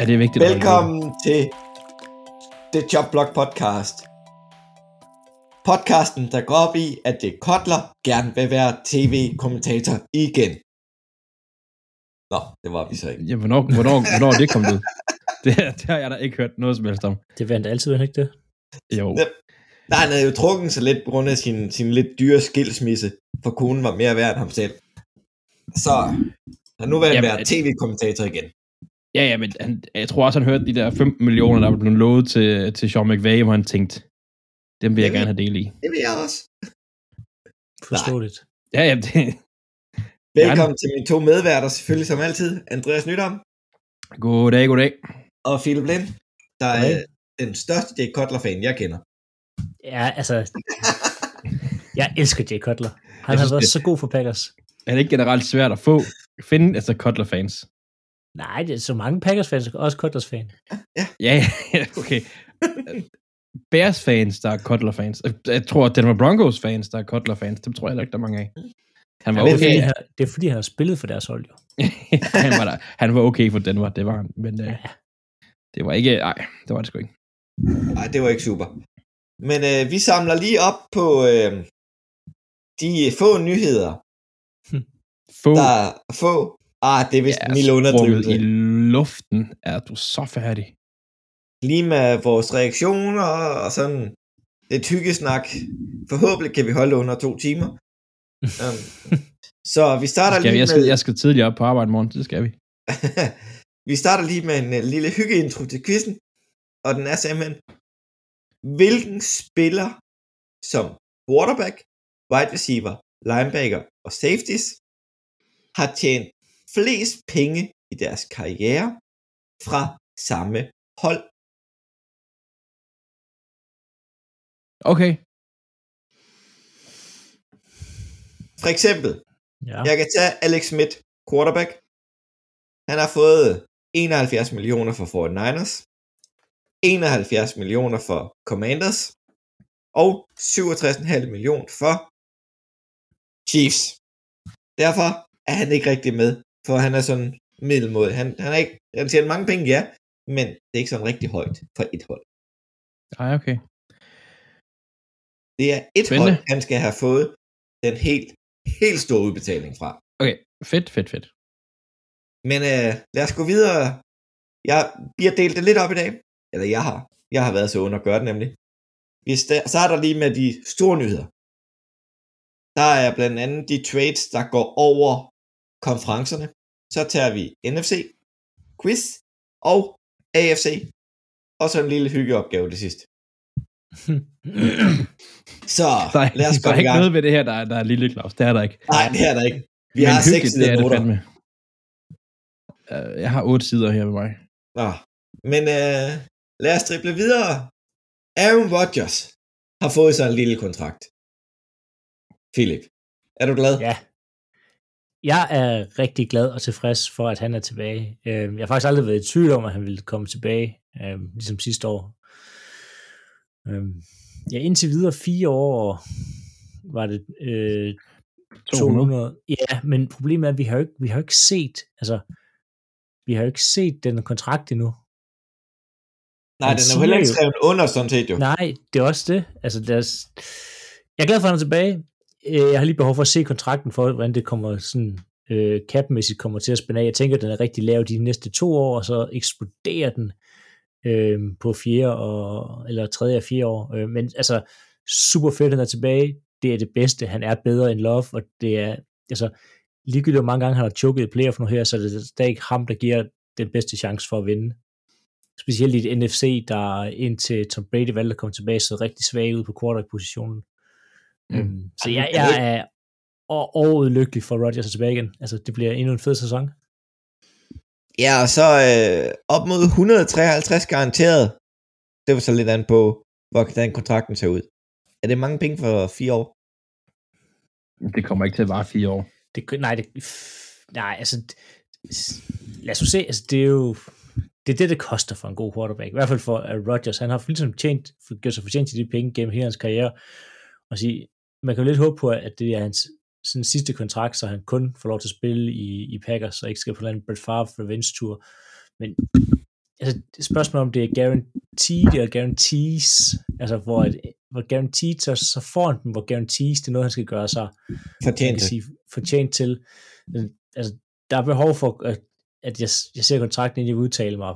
Ja, det er vigtigt. at Velkommen til The Chop Block Podcast. Podcasten, der går op i, at det Kotler gerne vil være tv-kommentator igen. Nå, det var vi så ikke. Ja, hvornår, hvornår, hvornår det kommet ud? Det, det har jeg da ikke hørt noget som helst om. Det vandt altid, ikke det? Jo. Ja. Nej, han havde jo trukket sig lidt på grund af sin, sin lidt dyre skilsmisse, for konen var mere værd end ham selv. Så han nu vil han Jamen, være at- tv-kommentator igen. Ja, ja, men han, jeg tror også, han hørte de der 15 millioner, der var blevet lovet til, til Sean McVay, hvor han tænkte, dem vil jeg Jamen. gerne have del i. Det vil jeg også. Forståeligt. Ja, ja, det, Velkommen til mine to medværter, selvfølgelig som altid. Andreas Nydam goddag, goddag. og Philip Lind, der er Goddag. den største Jake Cutler-fan, jeg kender. Ja, altså... jeg elsker Jay Cutler. Han Jeg har synes, været det- så god for Packers. Er det ikke generelt svært at få, finde altså Cutler-fans? Nej, det er så mange Packers-fans, og også Cutlers-fan. Ja, ja, ja, okay. Bears-fans, der er Cutler-fans. Jeg tror, at Denver Broncos-fans, der er Cutler-fans. Dem tror jeg heller ikke, der er mange af. Han var Ja, men Det er, okay. fordi, han, det er fordi, han har spillet for deres hold, jo. han, var der, han var okay for Denver, det var han. Men øh, Ja. det var ikke... Nej, det var det sgu ikke. Nej, det var ikke super. Men øh, vi samler lige op på øh, de få nyheder, Få der er få. Ah, det er vist ja, en lille sprunget underdrivelse. i luften. Er du så færdig? Lige med vores reaktioner og sådan lidt hyggesnak. Forhåbentlig kan vi holde det under to timer. um, så vi starter Skal lige jeg, skal, med... jeg skal tidligere op på arbejde i morgen, det skal vi. vi starter lige med en uh, lille hyggeintro til quizzen, og den er simpelthen, hvilken spiller som quarterback, wide receiver, linebacker og safeties har tjent flest penge i deres karriere fra samme hold? Okay. For eksempel, Ja. jeg kan tage Alex Smith, quarterback. Han har fået 71 millioner for 49ers, 71 millioner for Commanders, og 67,5 millioner for Chiefs. Derfor er han ikke rigtig med, for han er sådan middelmåde. Han, han, er ikke, han tjener mange penge, ja, men det er ikke sådan rigtig højt for et hold. Ej, okay. Det er et Spændende. hold, han skal have fået den helt, helt store udbetaling fra. Okay, fedt, fedt, fedt. Men øh, lad os gå videre. Jeg bliver delt det lidt op i dag. Eller jeg har. Jeg har været så under at gøre det nemlig. Vi sta- starter lige med de store nyheder. Der er blandt andet de trades, der går over konferencerne. Så tager vi NFC, quiz og AFC. Og så en lille hyggeopgave det sidste. Så Der er, lad os der komme er i ikke gang. noget ved det her, der er, der er lille Claus. Det er der ikke. Nej, det er der ikke. Vi Men har seks hyggeligt, det sider er det. Uh, jeg har otte sider her med mig. Nå, men øh, lad os drible videre. Aaron Rodgers har fået sig en lille kontrakt. Philip, er du glad? Ja. Jeg er rigtig glad og tilfreds for, at han er tilbage. Øh, Jeg har faktisk aldrig været i tvivl om, at han ville komme tilbage, øh, ligesom sidste år. Øh, Ja, indtil videre fire år var det øh, 200. 200. Ja, men problemet er, at vi har jo ikke, vi har jo ikke set, altså, vi har jo ikke set den kontrakt endnu. Nej, han den er jo heller ikke skrevet under, sådan set jo. Nej, det er også det. Altså, deres... Jeg er glad for, at han er tilbage. Øh, Jeg har lige behov for at se kontrakten for, hvordan det kommer sådan øh, capmæssigt kommer til at spænde af. Jeg tænker, at den er rigtig lav de næste to år, og så eksploderer den øh, på fjerde og, eller tredje og fjerde år. Øh, men altså, super fedt, at han er tilbage. Det er det bedste. Han er bedre end Love, og det er, altså, ligegyldigt hvor mange gange han har chokket i playoff nu her, så er det stadig ham, der giver den bedste chance for at vinde. Specielt i et NFC, der indtil Tom Brady valgte at komme tilbage, så rigtig svag ud på quarterback-positionen. Mm. Øhm, så jeg, jeg er og overlykkelig for Rodgers er tilbage igen. Altså, det bliver endnu en fed sæson. Ja, og så øh, op mod 153 garanteret. Det var så lidt an på, hvordan kontrakten ser ud. Er det mange penge for fire år? Det kommer ikke til at vare fire år. Det, nej, det, nej, altså, lad os se, altså, det er jo, det er det, det koster for en god quarterback. I hvert fald for uh, Rodgers. Han har ligesom tjent, gjort sig fortjent til de penge gennem hele hans karriere. Og sige, man kan jo lidt håbe på, at det er hans sådan sidste kontrakt, så han kun får lov til at spille i, i Packers, og ikke skal på en Brett Favre revenge tour. Men altså, spørgsmålet om det er guaranteed eller guarantees, altså hvor, et, hvor guaranteed, så, så får han den, hvor guarantees, det er noget, han skal gøre sig fortjent. Sige, fortjent til. Altså, der er behov for, at, at jeg, jeg ser kontrakten, inden jeg vil udtale mig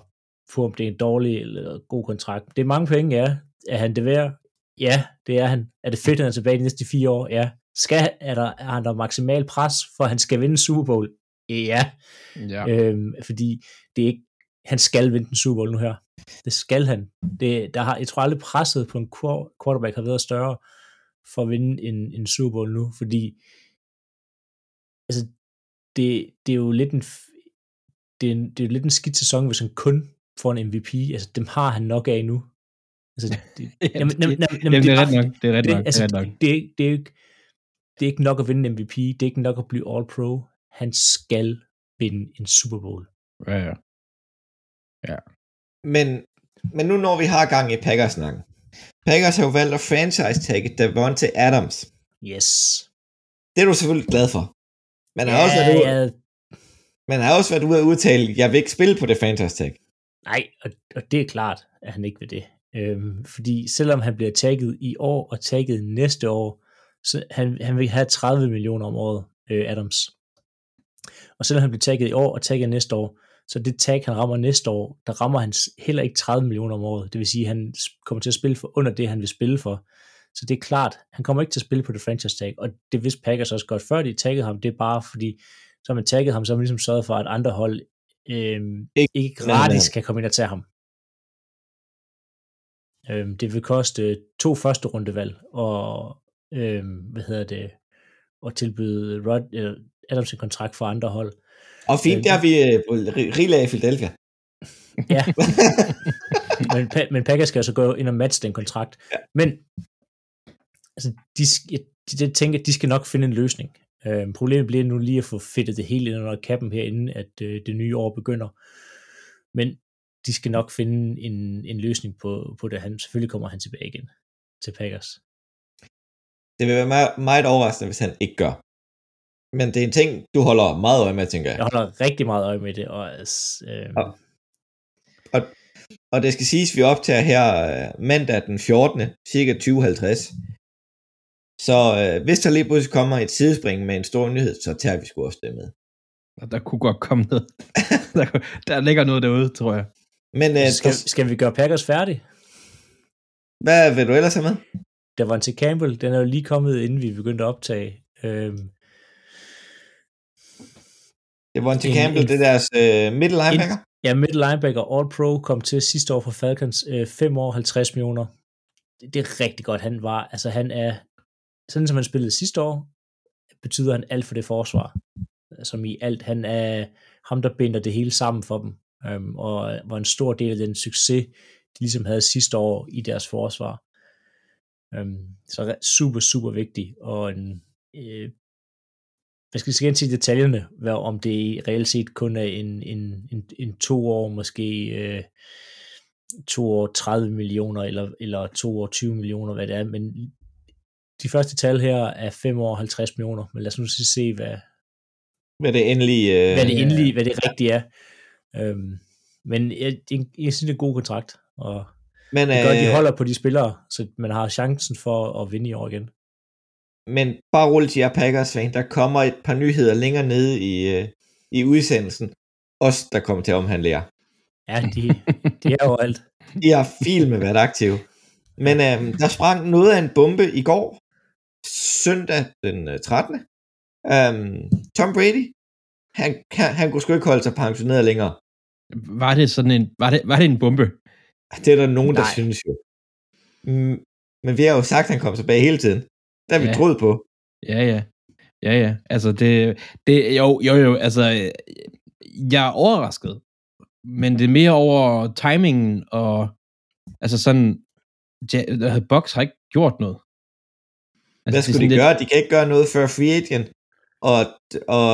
på, om det er en dårlig eller god kontrakt. Det er mange penge, ja. Er han det værd? Ja, det er han. Er det fedt, at han er tilbage de næste fire år? Ja. Skal, er, der, er han der maksimal pres, for han skal vinde Super Bowl? Ja. ja. Øhm, fordi det er ikke, han skal vinde den Super Bowl nu her. Det skal han. Det, der har, jeg tror aldrig presset på en quarterback har været større for at vinde en, en Super Bowl nu, fordi altså, det, det er jo lidt en det er, en, det er jo lidt en skidt sæson, hvis han kun får en MVP. Altså, dem har han nok af nu. Altså, det, jamen, jamen, jamen, det, er ret nok. Det er ret nok. Altså, det, er ret nok. Det, det, det, er ikke, det er ikke nok at vinde en MVP. Det er ikke nok at blive All-Pro. Han skal vinde en Super Bowl. Ja, ja. Ja. Men, men nu når vi har gang i Packers-snakken. Packers har jo valgt at franchise-tagge Davante Adams. Yes. Det er du selvfølgelig glad for. Men har ja, også været ude, ja. man har også været ude at udtale, jeg vil ikke spille på det franchise tag. Nej, og, og det er klart, at han ikke vil det. Øhm, fordi selvom han bliver tagget i år og tagget næste år, så han, han vil have 30 millioner om året, øh, Adams. Og selvom han bliver tagget i år og tagget næste år, så det tag, han rammer næste år, der rammer han heller ikke 30 millioner om året. Det vil sige, at han kommer til at spille for under det, han vil spille for. Så det er klart, han kommer ikke til at spille på det franchise tag, og det vidste Packers også godt, før de taggede ham. Det er bare fordi, så man tagget ham, så har man ligesom sørget for, at andre hold øh, ikke, ikke gratis kan komme ind og tage ham. Øh, det vil koste to første rundevalg, og øh, hvad hedder det, og tilbyde Rod, øh, Adams en kontrakt for andre hold. Og fint, øh, der er vi øh, rigeligt af i Philadelphia. ja, men, men Packers skal altså gå ind og matche den kontrakt. Ja. Men altså, de, de, de tænker, at de skal nok finde en løsning. Øh, problemet bliver nu lige at få fedtet det hele ind under kappen her, inden at øh, det nye år begynder. Men de skal nok finde en, en løsning på, på det. Han, selvfølgelig kommer han tilbage igen til Packers. Det vil være meget, meget overraskende, hvis han ikke gør. Men det er en ting, du holder meget øje med, tænker jeg. Jeg holder rigtig meget øje med det. Og, øh... og, og, og det skal siges, at vi optager her øh, mandag den 14. cirka 20.50. Så øh, hvis der lige pludselig kommer et sidespring med en stor nyhed, så tager vi sgu også det med. Og der kunne godt komme noget. der, der ligger noget derude, tror jeg. Men, øh, skal, der... skal vi gøre Packers færdig? Hvad vil du ellers have med? Der var en til Campbell, den er jo lige kommet, inden vi begyndte at optage. Øhm, det var en til Campbell, en, det er deres øh, middle linebacker? En, ja, middle linebacker, All Pro, kom til sidste år fra Falcons, øh, 5 år, 50 millioner. Det, det er rigtig godt, han var, altså han er sådan som han spillede sidste år, betyder han alt for det forsvar. Som i alt, han er ham, der binder det hele sammen for dem, øhm, og var en stor del af den succes, de ligesom havde sidste år i deres forsvar. Øhm, så super, super vigtig, og en, øh, jeg skal igen sige detaljerne, hvad, om det reelt set kun er en, en, en, en to år, måske øh, to år 30 millioner, eller, eller to år 20 millioner, hvad det er, men de første tal her er 5 år 50 millioner, men lad os nu se, hvad, hvad det endelige, øh, hvad det endelige, hvad det rigtige er. Øhm, men jeg, jeg, jeg synes, det er en god kontrakt, og men, det gør, at de øh, holder på de spillere, så man har chancen for at vinde i år igen. Men bare roligt til jer Packers fan, der kommer et par nyheder længere nede i, øh, i udsendelsen, også der kommer til at omhandle jer. Ja, de, de er overalt. De har med været aktive. Men øhm, der sprang noget af en bombe i går, søndag den 13. Øhm, Tom Brady, han, han, han kunne sgu ikke holde sig pensioneret længere. Var det sådan en, var det, var det en bombe? Det er der nogen, der Nej. synes jo. Mm, men vi har jo sagt, at han kom tilbage hele tiden. Det har ja. vi troet på. Ja, ja. Ja, ja. Altså, det, det jo, jo, jo, altså, jeg er overrasket men det er mere over timingen, og altså sådan, ja, Bucks har ikke gjort noget. Hvad det er skulle de lidt- gøre? De kan ikke gøre noget før free agent, og, og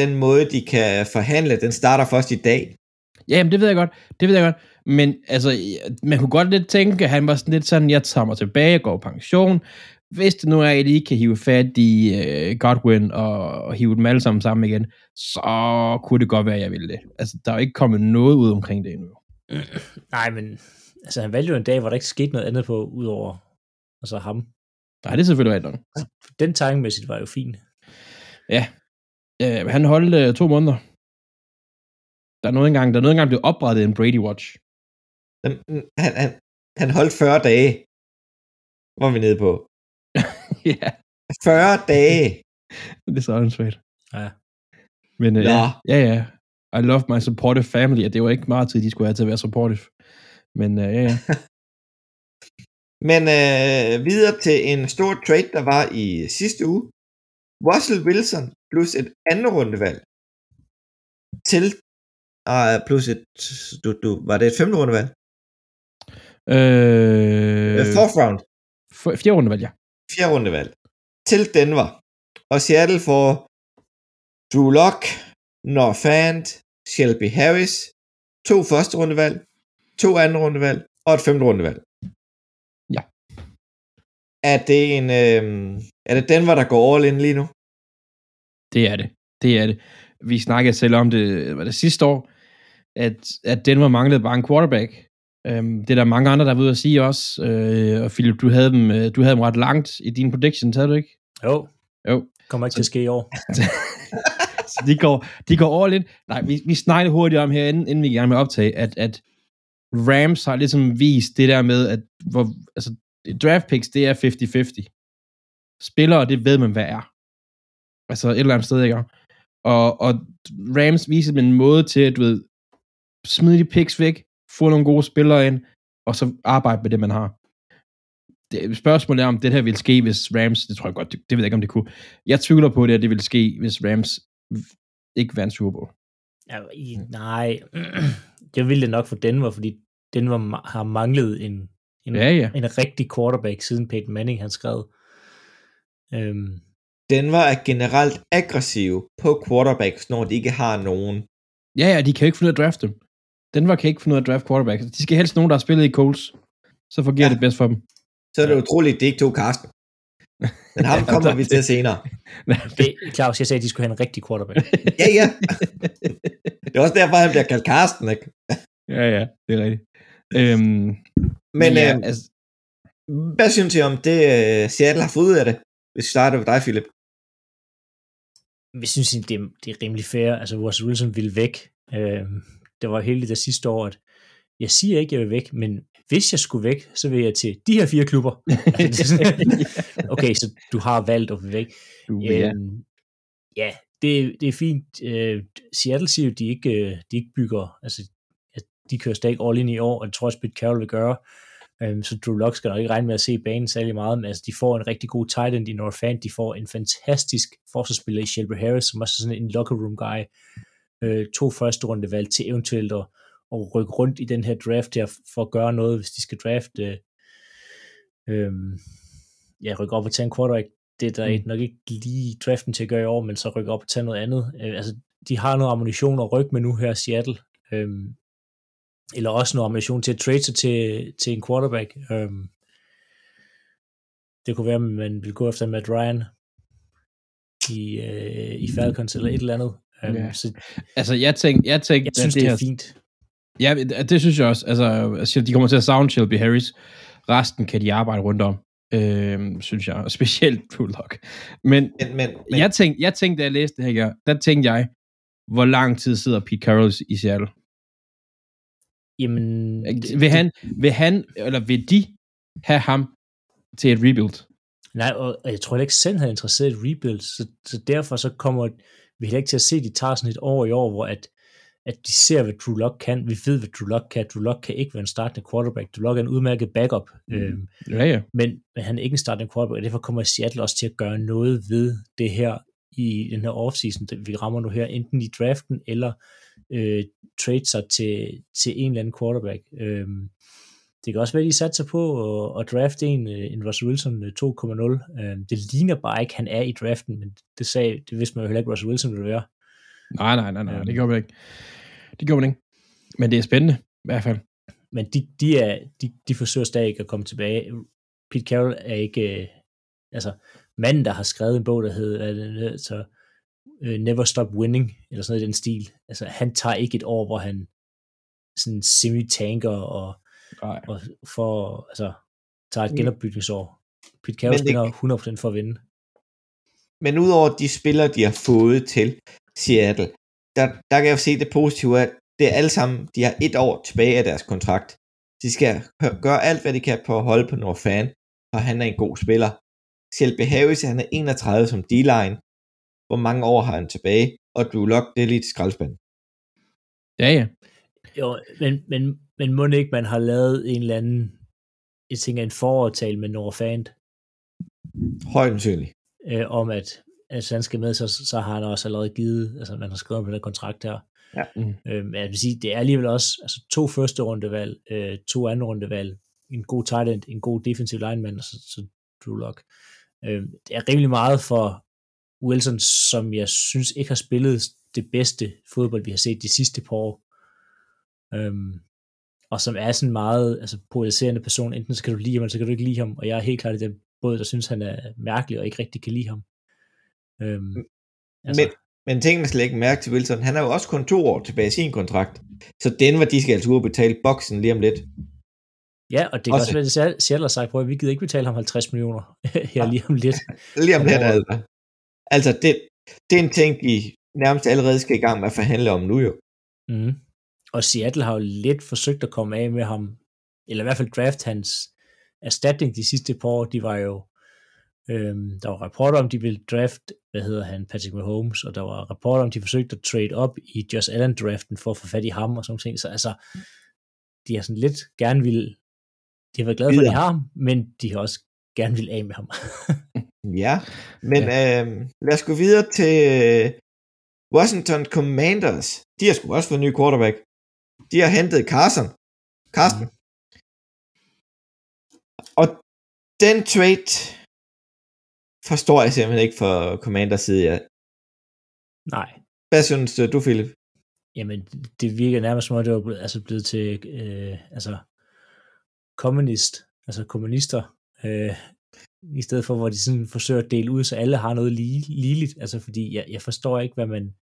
den måde, de kan forhandle, den starter først i dag. Ja, jamen, det ved jeg godt. Det ved jeg godt. Men altså, man kunne godt lidt tænke, at han var sådan lidt sådan, jeg tager mig tilbage, går på pension. Hvis det nu er, at I ikke kan hive fat i uh, Godwin og, og hive dem alle sammen sammen igen, så kunne det godt være, at jeg ville det. Altså, der er jo ikke kommet noget ud omkring det endnu. Nej, men altså, han valgte jo en dag, hvor der ikke skete noget andet på, udover altså ham. Nej, det er selvfølgelig rigtigt nok. Den timemæssigt var jo fin. Uh, han holdt uh, to måneder. Der er noget engang, der er noget engang blevet oprettet en Brady Watch. Den- Han, han, han holdt 40 dage, var vi nede på. ja, 40 dage! det er så åndssvagt. Ja. Men uh, Nå. ja, ja, ja. I love my supportive family, og det var ikke meget tid, de skulle have til at være supportive. Men uh, ja, ja. Men øh, videre til en stor trade, der var i sidste uge. Russell Wilson plus et andet rundevalg til uh, plus et, du, du, var det et femte rundevalg? Øh, fourth round, f- fjerde runde, ja. fjerde rundevalg til Denver. Og Seattle får Drew Lock, Noah Fant, Shelby Harris, to første rundevalg, to anden rundevalg og et femte rundevalg. Ja. Er det en, øh, er det Denver, der går all in lige nu? Det er det. Det er det. Vi snakkede selv om det, var det sidste år, at, at Denver manglede bare en quarterback. Øhm, det er der mange andre, der er ude at sige også. Øh, og Philip, du havde, dem, øh, du havde dem ret langt i dine predictions, havde du ikke? Jo, Jo. kommer ikke til at ske i år. Så de går, de går all in. Nej, vi, vi snakkede hurtigt om her, inden, inden vi gerne med optage, at, at Rams har ligesom vist det der med, at hvor, altså, draft picks, det er 50-50. Spillere, det ved man, hvad er. Altså et eller andet sted, ikke? Og, og Rams viser dem en måde til, at du ved, smide de picks væk, få nogle gode spillere ind, og så arbejde med det, man har. Det, spørgsmålet er, om det her vil ske, hvis Rams, det tror jeg godt, det, det ved jeg ikke, om det kunne. Jeg tvivler på det, at det vil ske, hvis Rams ikke vandt Super Bowl. Ja, i, nej, jeg ville det nok for Denver, fordi Denver har manglet en, en, Ja, ja. en rigtig quarterback, siden Peyton Manning han skrev. Øhm, Denver er generelt aggressive på quarterbacks, når de ikke har nogen. Ja, ja, de kan jo ikke finde ud af at drafte dem. Denver kan ikke finde ud af at draft quarterback. De skal helst nogen, der har spillet i Colts. Så fungerer Ja. det bedst for dem. Så er det utroligt, at de ikke tog Carsten. Men ham kommer vi til senere. det, Claus, jeg sagde, at de skulle have en rigtig quarterback. Ja, ja. Det er også derfor, han bliver kaldt Carsten, ikke? ja, ja, det er rigtigt. Øhm, Men ja, øh, altså, hvad synes I om det, øh, Seattle har fået ud af det? Hvis vi starter med dig, Philip. Vi synes, det er, det er rimelig fair. Altså, Russell Wilson ville væk. Øhm, det var heldigt der sidste år, at jeg siger ikke, at jeg vil væk, men hvis jeg skulle væk, så vil jeg til de her fire klubber. okay, så du har valgt at vil væk. du, ja. Øhm, ja, det, det er fint. Øh, Seattle siger jo, de ikke, øh, de ikke bygger, altså at de kører stadig all in i år, og det tror jeg, Pete Carroll vil gøre. Øhm, så Drew Lock skal nok ikke regne med at se banen særlig meget, men altså, de får en rigtig god tight end i North Fan. De får en fantastisk forsvarsspiller i Shelby Harris, som også er sådan en locker room guy. Øh, to første runde valg til eventuelt at, at rykke rundt i den her draft her, for at gøre noget, hvis de skal drafte øh, øh, ja, rykke op og tage en quarterback det er der Mm. nok ikke lige draften til at gøre i år, men så rykke op og tage noget andet. Øh, altså, de har noget ammunition at rykke med nu her i Seattle. Øhm, eller også noget ammunition til at trade sig til, til en quarterback. Øhm, det kunne være, at man ville gå efter Matt Ryan i, øh, i Falcons eller et eller andet. Øhm, Ja. Så Altså, jeg tænkte, jeg tænkte, jeg synes, det, det, er her, fint. Ja, det- det synes jeg også. Altså, de kommer til at savne Shelby Harris. Resten kan de arbejde rundt om, øh, synes jeg. Og specielt Drew Lock. Men, Men, men, men jeg, tænkte, jeg tænkte, da jeg læste det her, der tænkte jeg, hvor lang tid sidder Pete Carroll i Seattle? Jamen, Vil han, vil han, eller vil de have ham til et rebuild? Nej, og jeg tror ikke selv, han er interesseret i et rebuild, så, så derfor så kommer vi heller ikke til at se, at de tager sådan et år i år, hvor at, at de ser, hvad Drew Lock kan. Vi ved, hvad Drew Lock kan. Drew Lock kan ikke være en startende quarterback. Drew Lock er en udmærket backup, mm. øhm, Ja, ja. men, men han er ikke en startende quarterback, og derfor kommer Seattle også til at gøre noget ved det her i den her offseason, vi rammer nu her, enten i draften eller øh, trade sig til, til en eller anden quarterback. Øh, det kan også være, at de satser på at, at drafte en, øh, en Russell Wilson 2.0. Øh, det ligner bare ikke, han er i draften, men det, sagde, det vidste man jo heller ikke, Russell Wilson ville være. Nej, nej, nej, nej, det gjorde man ikke. Det gjorde man ikke. Men det er spændende, i hvert fald. Men de, de, er, de, de forsøger stadig ikke at komme tilbage. Pete Carroll er ikke, øh, altså manden, der har skrevet en bog, der hedder så, Never Stop Winning, eller sådan noget i den stil. Altså han tager ikke et år, hvor han sådan semi-tanker og, og for, altså, tager et mm. genopbygningsår. Pete Carroll spiller 100% for at vinde. Men udover de spillere, de har fået til Seattle, der, der kan jeg se det positive, at det er alle sammen, de har et år tilbage af deres kontrakt. De skal gøre alt, hvad de kan på at holde på North Fan, for han er en god spiller. Shelby Harris, han er 31 som D-line. Hvor mange år har han tilbage? Og Drew Lock, det er lidt skraldspand. Ja, ja. Jo, men, men, men må ikke, man har lavet en eller anden, jeg tænker, en forovertale med Nora Fand? Højt sandsynligt. Øh, om at, at han skal med, så, så har han også allerede givet, altså man har skrevet på den kontrakt her. Ja. Mm. Øh, jeg vil sige, det er alligevel også altså, to første rundevalg, øh, to andre rundevalg, en god tight end, en god defensive lineman, og så, så Drew Lock. Øh, det er rimelig meget for Wilson, som jeg synes ikke har spillet det bedste fodbold, vi har set de sidste par år. Øhm, og som er sådan meget altså, polariserende person. Enten så kan du lide ham, eller så kan du ikke lide ham. Og jeg er helt klart i den båd, der synes, han er mærkelig og ikke rigtig kan lide ham. Øhm, altså. Men, men tænk man slet ikke mærke til Wilson. Han er jo også kun to år tilbage i sin kontrakt. Så den var de skal altså betale boksen lige om lidt. Ja, og det kan også, også være, at Seattle har sagt, at vi gider ikke betale ham 50 millioner her lige om lidt. lige om lidt, altså. Altså, det, det er en ting, de nærmest allerede skal i gang med at forhandle om nu jo. Mm. Og Seattle har jo lidt forsøgt at komme af med ham, eller i hvert fald draft hans erstatning de sidste par år, de var jo, øhm, der var rapporter om, de ville draft, hvad hedder han, Patrick Mahomes, og der var rapporter om, de forsøgte at trade op i Josh Allen draften for at få fat i ham og sådan ting, så altså, de har sådan lidt gerne vil, de har været glade for, at de har ham, men de har også gerne vil af med ham. ja, men ja. Øh, lad os gå videre til øh, Washington Commanders. De har sgu også fået en ny quarterback. De har hentet Carson. Carsten. Mm. Og den trade forstår jeg simpelthen ikke for Commanders side. Ja. Nej. Hvad synes du, Philip? Jamen, det virker nærmest som om, det var blevet, altså blevet til øh, altså, kommunist, altså kommunister, øh, i stedet for, hvor de sådan forsøger at dele ud, så alle har noget lige, ligeligt, altså fordi jeg, jeg forstår ikke, hvad man,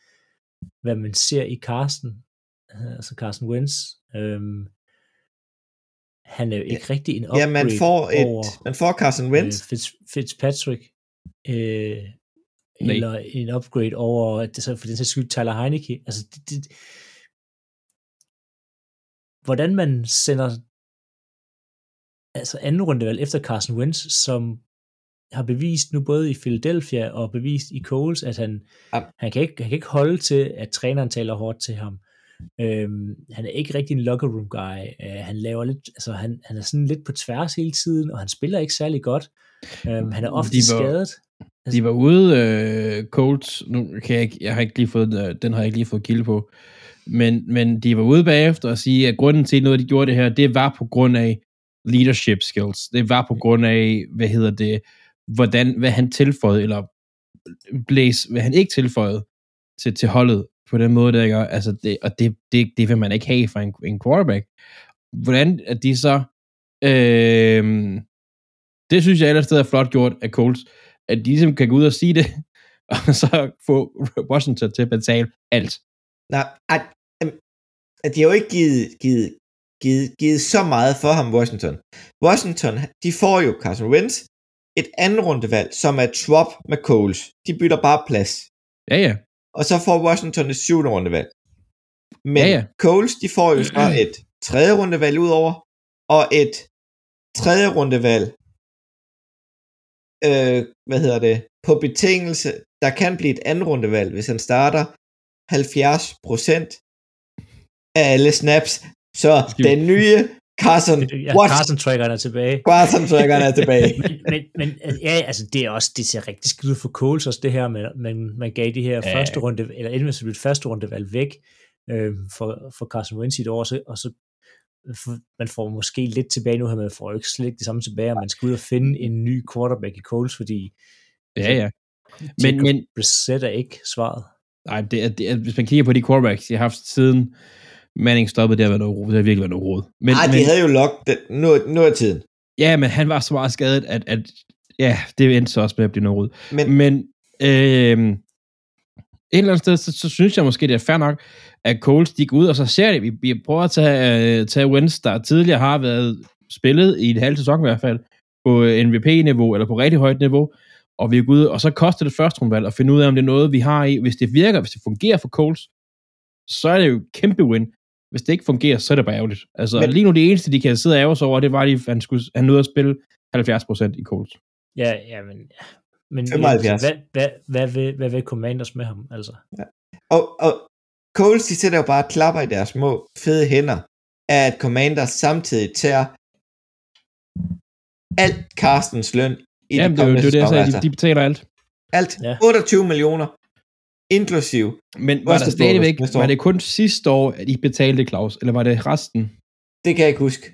hvad man ser i Carsten, øh, altså Carsten Wentz, øhm, han er jo ikke ja. rigtig en upgrade Ja, man får, et, over, man får Carson Wentz. Øh, Fitz, Fitzpatrick, øh, eller en upgrade over, det så for den sags skyld, Tyler Heineke. Altså, det, det, hvordan man sender altså anden rundevalg efter Carson Wentz, som har bevist nu både i Philadelphia og bevist i Coles, at han, ja. han, kan, ikke, han kan ikke holde til, at træneren taler hårdt til ham. Øhm, han er ikke rigtig en locker room guy. Øh, han laver lidt, altså han, han er sådan lidt på tværs hele tiden, og han spiller ikke særlig godt. Øhm, han er ofte de var, skadet. Altså, de var ude, øh, Colts, nu kan jeg ikke, jeg har ikke lige fået, øh, den har jeg ikke lige fået kilde på, men, men de var ude bagefter og sige, at grunden til noget, de gjorde det her, det var på grund af leadership skills. Det var på grund af, hvad hedder det, hvordan, hvad han tilføjede, eller Blaze, hvad han ikke tilføjede til, til holdet på den måde, der gør. Altså det, og det, det, det vil man ikke have for en, en quarterback. Hvordan at de så... Øh, det synes jeg ellers er flot gjort af Colts, at de ligesom kan gå ud og sige det, og så få Washington til at betale alt. Nej, at, at de har jo ikke givet, givet, givet, givet så meget for ham, Washington. Washington, de får jo Carson Wentz, et andet rundevalg, som er swap med Coles. De bytter bare plads. Ja, ja. Og så får Washington et syvende rundevalg. Men ja, ja. Coles, de får jo så et tredje rundevalg udover, og et tredje rundevalg, øh, hvad hedder det, på betingelse, der kan blive et andet rundevalg, hvis han starter 70 procent af alle snaps. Så den nye Carson, ja, Carson trackeren er tilbage. Carson trackeren er tilbage. men, men, men, ja, altså det er også, det ser rigtig skidt ud for Coles også det her, men man, man gav de her ja. første runde, eller endelig så første runde valg væk, øh, for, for Carson Wentz i et år, så, og så for, man får måske lidt tilbage nu her, man får jo ikke slet ikke det samme tilbage, og man skal ud og finde en ny quarterback i Coles, fordi Ja, ja. men, Men, men Brissett er ikke svaret. nej, det er, det er, hvis man kigger på de quarterbacks, de har haft siden Manning stoppede, det har, været noget, ro- det har virkelig været noget råd. Men, Nej, men, de havde jo det. Nu, nu er tiden. Ja, men han var så meget skadet, at, at ja, det endte så også med at blive noget råd. Men, Men øh, et eller andet sted, så, så synes jeg måske, det er fair nok, at Coles de går ud, og så ser det, vi, vi prøver at tage, øh, tage Wentz, der tidligere har været spillet i et halvt sæson i hvert fald, på MVP-niveau, eller på rigtig højt niveau, og vi er ud, og så koster det første rundvalg at finde ud af, om det er noget, vi har i. Hvis det virker, hvis det fungerer for Coles, så er det jo kæmpe win. Hvis det ikke fungerer, så er det bare ærgerligt. Altså, Men- lige nu det eneste, de kan sidde og ærge over, det var, at han, skulle, han nåede at spille 70% i Coles. Ja, ja, men, men 75. hvad, hvad, hvad, vil, hvad vil Commanders med ham, altså? og, og Coles, de sætter jo bare klapper i deres små fede hænder, af at Commander samtidig tager alt Carstens løn i Jamen, de det er det, det sagde, sæsoner. de, de betaler alt. Alt. Ja. 28 millioner, inklusiv. Men var der stadigvæk, var det kun sidste år, at I betalte, Claus, eller var det resten? Det kan jeg ikke huske.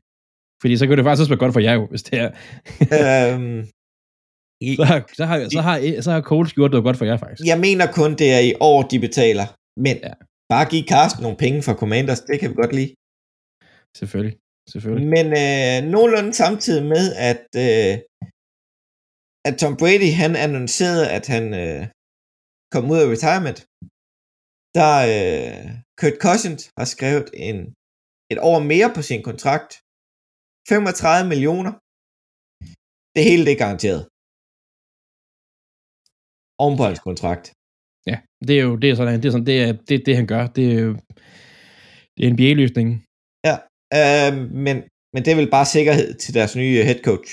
Fordi så kunne det faktisk også være godt for jer jo, hvis det er. øhm, i, Så har, så har, så har, så har Coles gjort noget godt for jer, faktisk. jeg mener kun, det er i år, de betaler. Men Ja. ja. bare give Carsten nogle penge for Commanders, det kan vi godt lide. Selvfølgelig. Selvfølgelig. Men øh, nogenlunde samtidig med, at, øh, at Tom Brady han annoncerede, at han øh, kom ud af retirement, der øh, Kurt Cousins har skrevet en, et år mere på sin kontrakt. 35 millioner. Det hele det er garanteret. Oven på hans kontrakt. Ja, det er jo det er sådan, det er sådan, det er det, det han gør. Det er jo det er NBA-løsningen. Øh, men, men det er vel bare sikkerhed til deres nye head coach.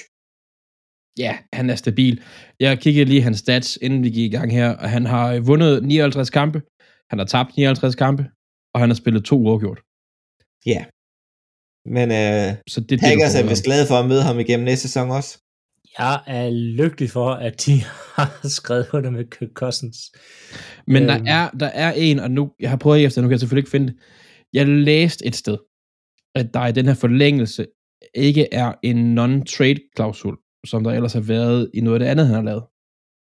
Ja, han er stabil. Jeg kiggede lige hans stats, inden vi gik i gang her, og han har vundet 59 kampe, han har tabt 59 kampe, og han har spillet to uafgjort. Ja. Men øh, Så det, det Packers er vist glade for at møde ham igennem næste sæson også. Jeg er lykkelig for, at de har skrevet under med Kirk Cousins. Men der Øhm. er, der er en, og nu, jeg har prøvet efter, nu kan jeg selvfølgelig ikke finde det. Jeg læste et sted, at der i den her forlængelse ikke er en non-trade klausul, som der ellers har været i noget af det andet, han har lavet.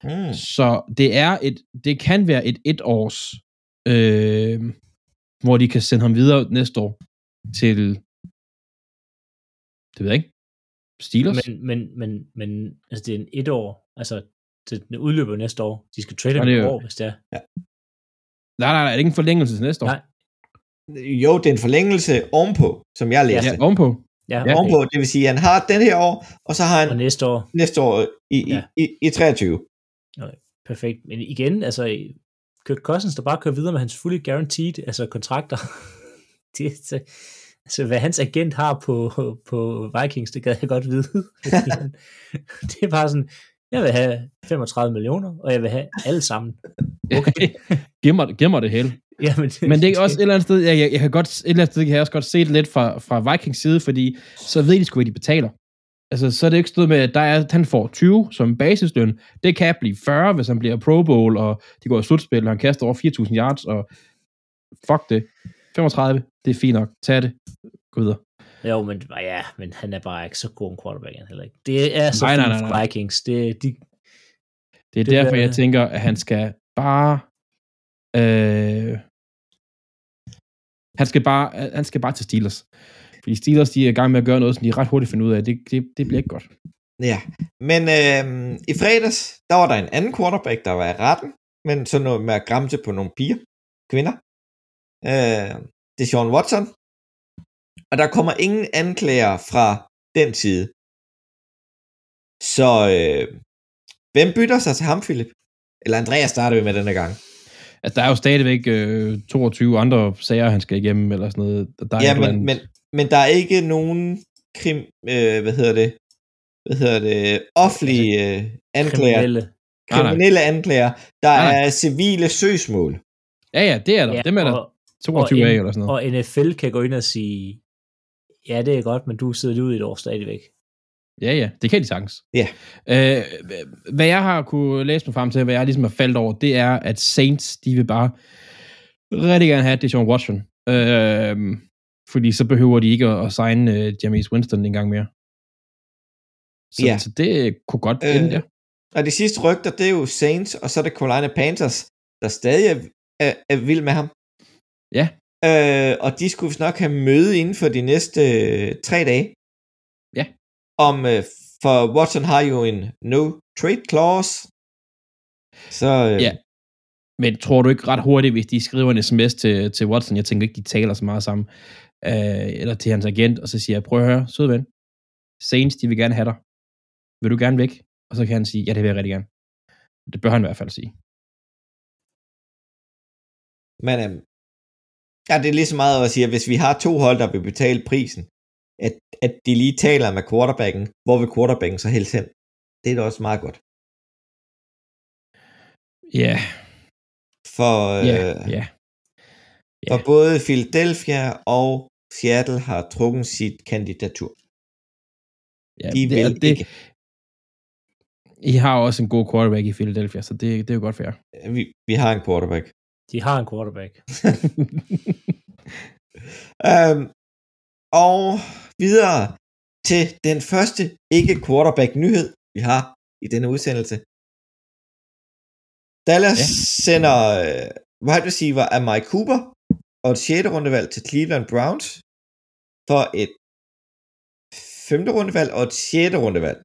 Mm. Så det er et, det kan være et et års, øh, hvor de kan sende ham videre næste år til, det ved jeg ikke, Steelers? Men, men, men, men altså, det er en et år. Altså, det, den udløber næste år. De skal trade Ja, ham jo- år, hvis det er. nej, nej, nej, er det ikke en forlængelse til næste år? Nej. Jo, det er en forlængelse ovenpå, som jeg læste. Ja, ovenpå. Ja, Ja. Ovenpå, det vil sige, at han har den her år, og så har han Og næste år, næste år i, i, Ja. i, i 23. perfekt. Men igen, altså, Kirk Cousins, der bare kører videre med hans fully guaranteed, altså kontrakter. det, det, altså, hvad hans agent har på, på Vikings, det gad jeg godt vide. Det er bare sådan, jeg vil have 35 millioner, og jeg vil have alle sammen. Okay. giv, mig, giv mig det hele. Jamen, Men det er også et eller andet sted, jeg, jeg, jeg kan godt, et eller andet sted kan jeg også godt se det lidt fra, fra Vikings side, fordi så ved de sgu, hvad de betaler. Altså, så er det ikke stået med, at der er, han får 20 som basisløn. Det kan blive 40, hvis han bliver Pro Bowl, og de går i slutspil, og han kaster over 4.000 yards, og fuck det. 35, det er fint nok. Tag det. Gå videre. Jo, men ja, men han er bare ikke så god en quarterback han heller ikke. Det er så Nej, nej, fint nej, for nej. Vikings. Det, de, Det er Det derfor, der- jeg tænker, at han skal bare... Øh, han skal bare, øh, han skal bare til Steelers. Fordi Steelers, de er i gang med at gøre noget, som de ret hurtigt finder ud af. Det, det, det bliver ikke godt. Ja, men øh, i fredags, der var der en anden quarterback, der var i retten, men så noget med at græmse på nogle piger, kvinder. Øh, det er Sean Watson. Og der kommer ingen anklager fra den side. Så øh, hvem bytter sig til ham, Philip? Eller Andreas starter vi med denne gang. Altså, der er jo stadigvæk øh, 22 andre sager, han skal igennem, eller sådan noget. Der er Ja, men, andet- men, men der er ikke nogen krim, øh, hvad hedder det, hvad hedder det, offentlige øh, anklager, kriminelle. Nej, nej. kriminelle anklager, der Nej, nej. er civile søgsmål. Ja, ja, det er der. Ja, Dem er der og, 22 og af, eller sådan noget. og NFL kan gå ind og sige, ja, det er godt, men du sidder lige ud i et år stadigvæk. Ja, ja, det kan de sagtens. Ja. Øh, hvad jeg har kunne læse mig frem til, hvad jeg ligesom har faldt over, det er, at Saints, de vil bare rigtig gerne have Deshaun Watson. Øh, fordi så behøver de ikke at, at signe uh, James Winston en gang mere. Så, Ja. så det kunne godt ende Øh, der. Og de sidste rygter, det er jo Saints, og så er det Carolina Panthers, der stadig er, er, er vild med ham. Ja. Øh, og de skulle nok have møde inden for de næste øh, tre dage. Ja. Om, øh, for Watson har jo en no trade clause. Så øh, Ja. Men tror du ikke ret hurtigt, hvis de skriver en sms til, til Watson, jeg tænker ikke, de taler så meget sammen, øh, eller til hans agent, og så siger jeg, prøv at høre, sød ven, Saints, de vil gerne have dig. Vil du gerne væk? Og så kan han sige, ja, det vil jeg rigtig gerne. Det bør han i hvert fald sige. Men øh, ja, det er lige så meget at sige, at hvis vi har to hold, der vil betale prisen, at, at de lige taler med quarterbacken, hvor vil quarterbacken så helst hen? Det er da også meget godt. Ja, For, ja, øh, ja. for både Philadelphia og Seattle har trukket sit kandidatur. ja De det, vil det, ikke. I har også en god quarterback i Philadelphia, så det, det er jo godt for jer. Vi, vi har en quarterback. De har en quarterback. Um, og videre til den første ikke-quarterback-nyhed, vi har i denne udsendelse. Dallas ja. Sender wide receiver af Mike Cooper og et 6. rundevalg til Cleveland Browns for et 5. rundevalg og et 6. rundevalg.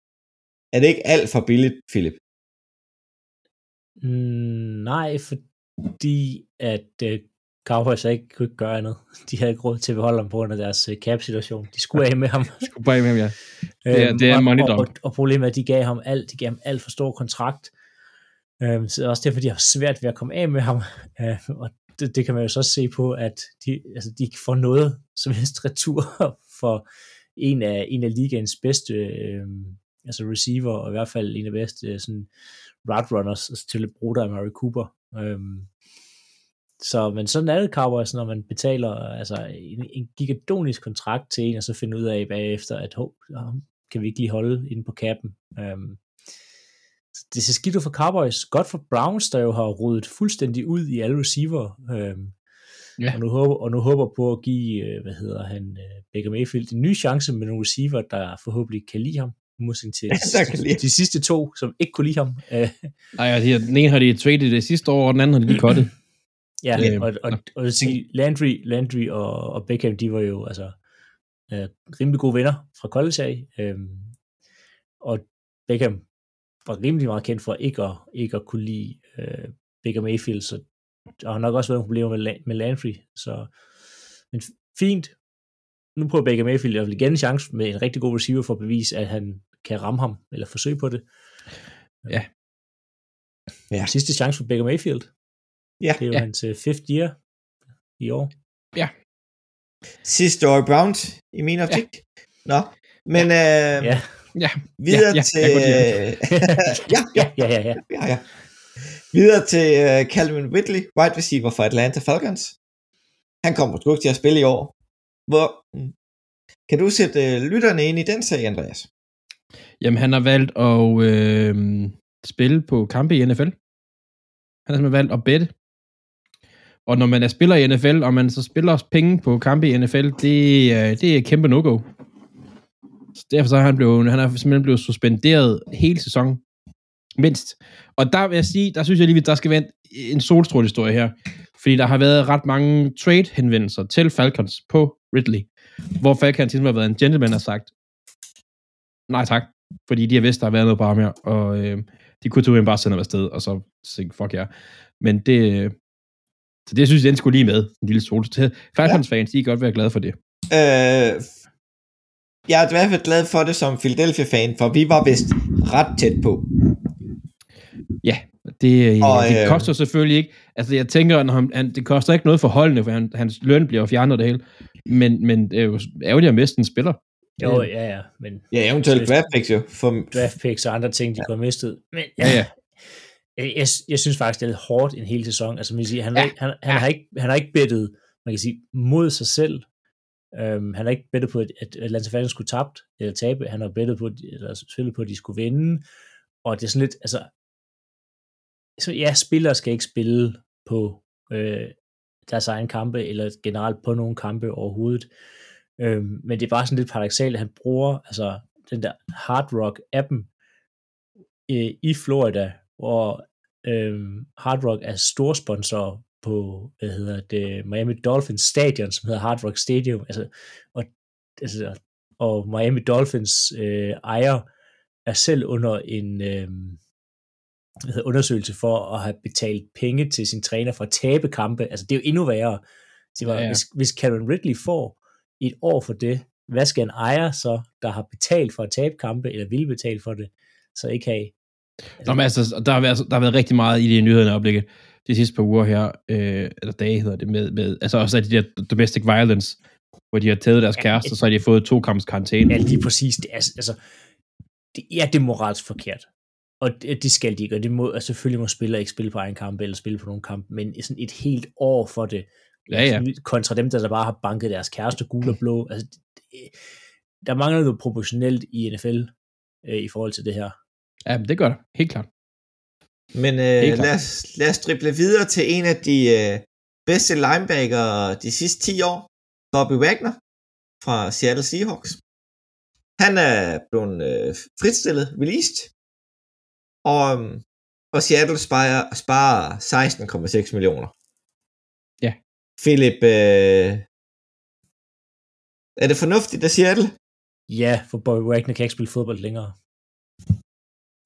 Er det ikke alt for billigt, Philip? Mm, nej, fordi at øh, Cowboys så ikke kunne ikke gøre andet. De havde ikke råd til at beholde ham på grund af deres øh, cap-situation. De skulle af med ham. Skulle bare med, ja. Det er- Øhm, det er og- money og, og, og, problemet er, at de gav ham alt, de gav ham alt for stor kontrakt. Øhm, så også derfor, de har svært ved at komme af med ham. Øh, og det, det, kan man jo så se på, at de, altså, de får noget som helst retur for en af, en af ligaens bedste øh, altså receiver, og i hvert fald en af de bedste øh, sådan, route runners altså til at bruge der Murray Cooper. Øhm, så, men sådan er det Cowboys, når man betaler altså, en, en gigadonisk kontrakt til en, og så finder ud af bagefter, at hov, kan vi ikke lige holde inde på kappen. Øhm, det ser skidt ud for Cowboys. Godt for Browns, der jo har rodet fuldstændig ud i alle receiver. Øhm, Ja. og, nu håber, og nu håber på at give, øh, hvad hedder han, øh, Baker Mayfield en ny chance med nogle receiver, der forhåbentlig kan lide ham. Modsætning til lide de sidste to, som ikke kunne lide ham. Nej, her- den ene har de traded det sidste år, og den anden har de lige kottet. Ja, Det- og, og, og vil sige, Landry, Landry og, og Beckham, de var jo altså øh, rimelig gode venner fra college af, øhm, og Beckham var rimelig meget kendt for ikke at, ikke at kunne lide øh, Baker Mayfield, så der har nok også været nogle problemer med, med Landry, så men fint. Nu prøver Baker Mayfield i hvert fald igen en chance med en rigtig god receiver for at bevise, at han kan ramme ham, eller forsøge på det. Ja. Ja. Sidste chance for Baker Mayfield. Ja. Det er jo Ja. hans øh, fifth year i år. Sidste år i Browns, i min optik. Ja. Nå, men øh, Ja. Ja, videre ja, ja, til... ja, ja, ja, ja, ja. ja, ja. Videre til uh, Calvin Whitley, wide receiver for Atlanta Falcons. Han kommer sgu ikke til at spille i år. Hvor, mm. kan du sætte uh, lytterne ind i den sag, Andreas? Jamen, han har valgt at øh, spille på kampe i NFL. Han har simpelthen valgt at bette. Og når man er spiller i NFL, og man så spiller også penge på kampe i NFL, det, det er kæmpe no-go. Så derfor så er han, blevet, han er simpelthen blevet suspenderet hele sæsonen. Mindst. Og der vil jeg sige, der synes jeg lige, at der skal være en, en solstrålehistorie her. Fordi der har været ret mange trade-henvendelser til Falcons på Ridley, hvor Falcons ligesom har været en gentleman og sagt, nej tak, fordi de har vidst, der har været noget bare mere, og øh, de kunne tage bare sende ham afsted, og så sige, fuck ja. Men det, øh, så det synes jeg, den skulle lige med, en lille sol. Falcons fans, de kan godt være glade for det. Øh, jeg er i hvert fald glad for det som Philadelphia-fan, for vi var vist ret tæt på. Ja, det, Og, og, det øh, koster selvfølgelig ikke, altså jeg tænker, når han, han, det koster ikke noget for holdene, for han, hans løn bliver fjernet det hele, men, men det er jo ærgerligt at miste en spiller. Jo, ja, ja, men Ja, eventuelt draft picks jo. For, draft picks og andre ting, de kunne have mistet. Men Ja, ja. Jeg, jeg, jeg synes faktisk, det er lidt hårdt en hel sæson. Altså, man kan sige, han, Ja. ja. han, han, har ikke, han har ikke bettet, man kan sige, mod sig selv. Um, han har ikke bettet på, at at Atlanta Falcons skulle tabt eller tabe. Han har bettet på, eller spillet på, at de skulle vinde. Og det er sådan lidt, altså, så ja, spillere skal ikke spille på, øh, deres egen kampe, eller generelt på nogle kampe overhovedet. Øhm, men det er bare sådan lidt paradoxalt, at han bruger altså, den der Hard Rock appen øh, i Florida, hvor øhm, Hard Rock er storsponsor på, hvad hedder det, Miami Dolphins stadion, som hedder Hard Rock Stadium, altså, og, altså, og Miami Dolphins øh, ejer er selv under en øh, undersøgelse for at have betalt penge til sin træner for at tabe kampe. Altså det er jo endnu værre. Så var, ja, ja. Hvis, hvis Karen Ridley får et år for det, hvad skal en ejer så, der har betalt for at tabe kampe, eller vil betale for det, så ikke have? Nå, men altså, der, har været, der har været rigtig meget i de nyhederne oplægget de sidste par uger her, øh, eller dage hedder det, med, med altså også af de der domestic violence, hvor de har taget deres kæreste, ja, så har de fået to kamps karantæne. Ja, lige præcis. Det er, altså, det, ja, det er moralsk forkert. Og det, det skal de ikke, og det må, altså, selvfølgelig må spillere ikke spille på egen kamp, eller spille på nogle kamp, men sådan et helt år for det, ja, ja. kontra dem, der, der bare har banket deres kæreste gul og blå. Altså, det, der mangler noget proportionelt i NFL øh, i forhold til det her. Ja, det gør det, helt klart. Men øh, lad, os, lad os drible videre til en af de øh, bedste linebacker de sidste 10 år, Bobby Wagner fra Seattle Seahawks. Han er blevet øh, fritstillet, released, og, øhm, og Seattle sparer, sparer 16,6 millioner. Ja. Philip, øh, er det fornuftigt af Seattle? Ja, for Bobby Wagner kan ikke spille fodbold længere.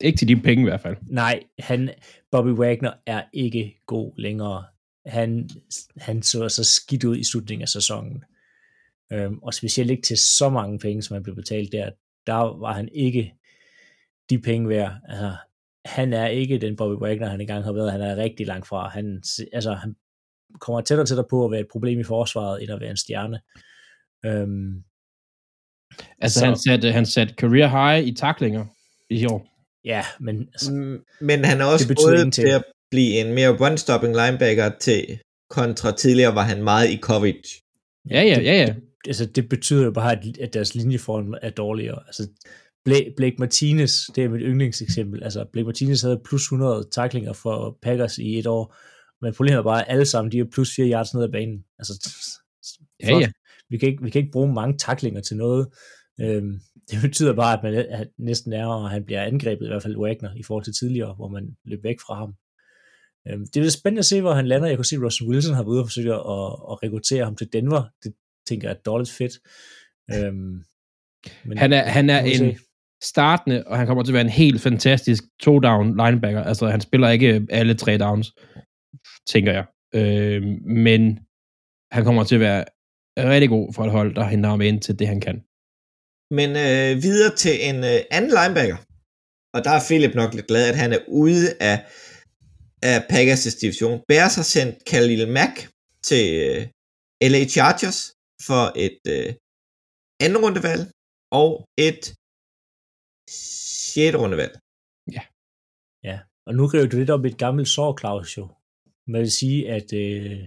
Ikke til de penge i hvert fald. Nej, han, Bobby Wagner er ikke god længere. Han, han så så skidt ud i slutningen af sæsonen. Øhm, og specielt ikke til så mange penge, som han blev betalt der. Der var han ikke de penge værd. Altså, han er ikke den Bobby Wagner, han engang har været. Han er rigtig langt fra. Han, altså, han kommer tættere og tættere på at være et problem i forsvaret, end at være en stjerne. Øhm, altså, så, han satte, han satte career high i taklinger i år. Ja, men... Altså, men han er også både til at blive en mere run-stopping linebacker til kontra tidligere var han meget i coverage. Ja, ja, ja, ja. Altså, det betyder jo bare, at, at deres linjeform er dårligere. Altså, Blake Martinez, det er mit yndlingseksempel. Altså, Blake Martinez havde plus 100 taklinger for Packers i et år, men problemet er bare, at alle sammen, de er plus 4 yards ned ad banen. Altså, ja, ja. Vi kan, ikke, vi kan ikke bruge mange taklinger til noget. Øhm, det betyder bare, at man at næsten er, og han bliver angrebet, i hvert fald Wagner, i forhold til tidligere, hvor man løb væk fra ham. Øhm, det er spændende at se, hvor han lander. Jeg kunne se, at Russell Wilson har været ude og forsøge at, at rekruttere ham til Denver. Det tænker jeg er dårligt fedt. Øhm, men han er, han er en se. startende, og han kommer til at være en helt fantastisk to-down linebacker. Altså, han spiller ikke alle tre downs, tænker jeg. Øhm, men han kommer til at være rigtig god for et hold, der henter ham ind til det, han kan. Men øh, videre til en øh, anden linebacker. Og der er Philip nok lidt glad, at han er ude af, af Packers' division. Bears har sendt Khalil Mack til øh, LA Chargers for et øh, anden rundevalg og et sjette rundevalg. Ja. Ja, og nu griber du lidt op et gammelt sår, Claus, jo. Man vil sige, at øh,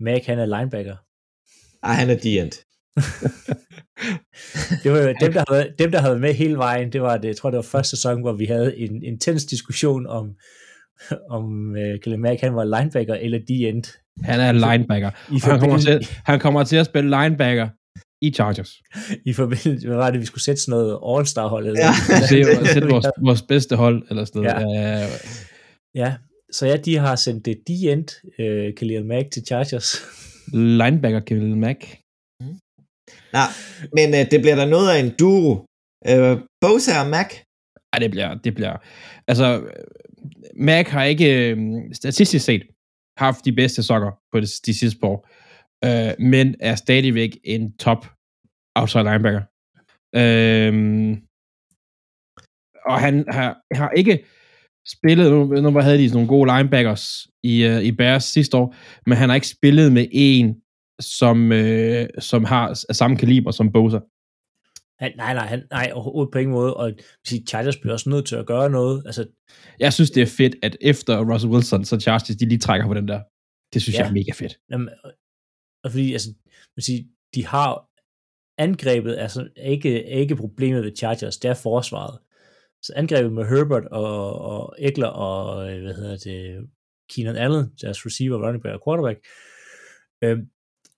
Mac han er linebacker. Ej, han er the end. det var dem, der havde, dem, der havde med hele vejen, det var det, jeg tror, det var første sæson, hvor vi havde en intens diskussion om, om Khalil Mack, han var linebacker eller the end. Han er linebacker. I han, kommer til, han kommer til at spille linebacker i Chargers. I forbindelse med, det, vi skulle sætte sådan noget All-Star hold? Eller ja. Eller, sætte vores, vores bedste hold, eller sådan noget. Ja. Ja, ja. så ja, de har sendt det the end, uh, Khalil Mack til Chargers. Linebacker Khalil Mack. Nej, men øh, det bliver der noget af en duo. Øh, Bosa og Mac. Ja, det bliver, det bliver, altså, øh, Mac har ikke øh, statistisk set haft de bedste sokker på de, de sidste par år, øh, men er stadigvæk en top outside linebacker. Øh, og han har, har ikke spillet, nu, nu havde de sådan nogle gode linebackers i, uh, i Bears sidste år, men han har ikke spillet med en som, øh, som har samme kaliber som Bosa. Han, nej, nej, han, nej, overhovedet på ingen måde, og Chargers bliver også nødt til at gøre noget. Altså, jeg synes, det er fedt, at efter Russell Wilson, så Chargers, de lige trækker på den der. Det synes ja. jeg er mega fedt. Jamen, og fordi, altså, man siger, de har angrebet, altså ikke, ikke problemet ved Chargers, det er forsvaret. Så angrebet med Herbert og, og Eckler og, hvad hedder det, Keenan Allen, deres receiver, running back og quarterback, Øh,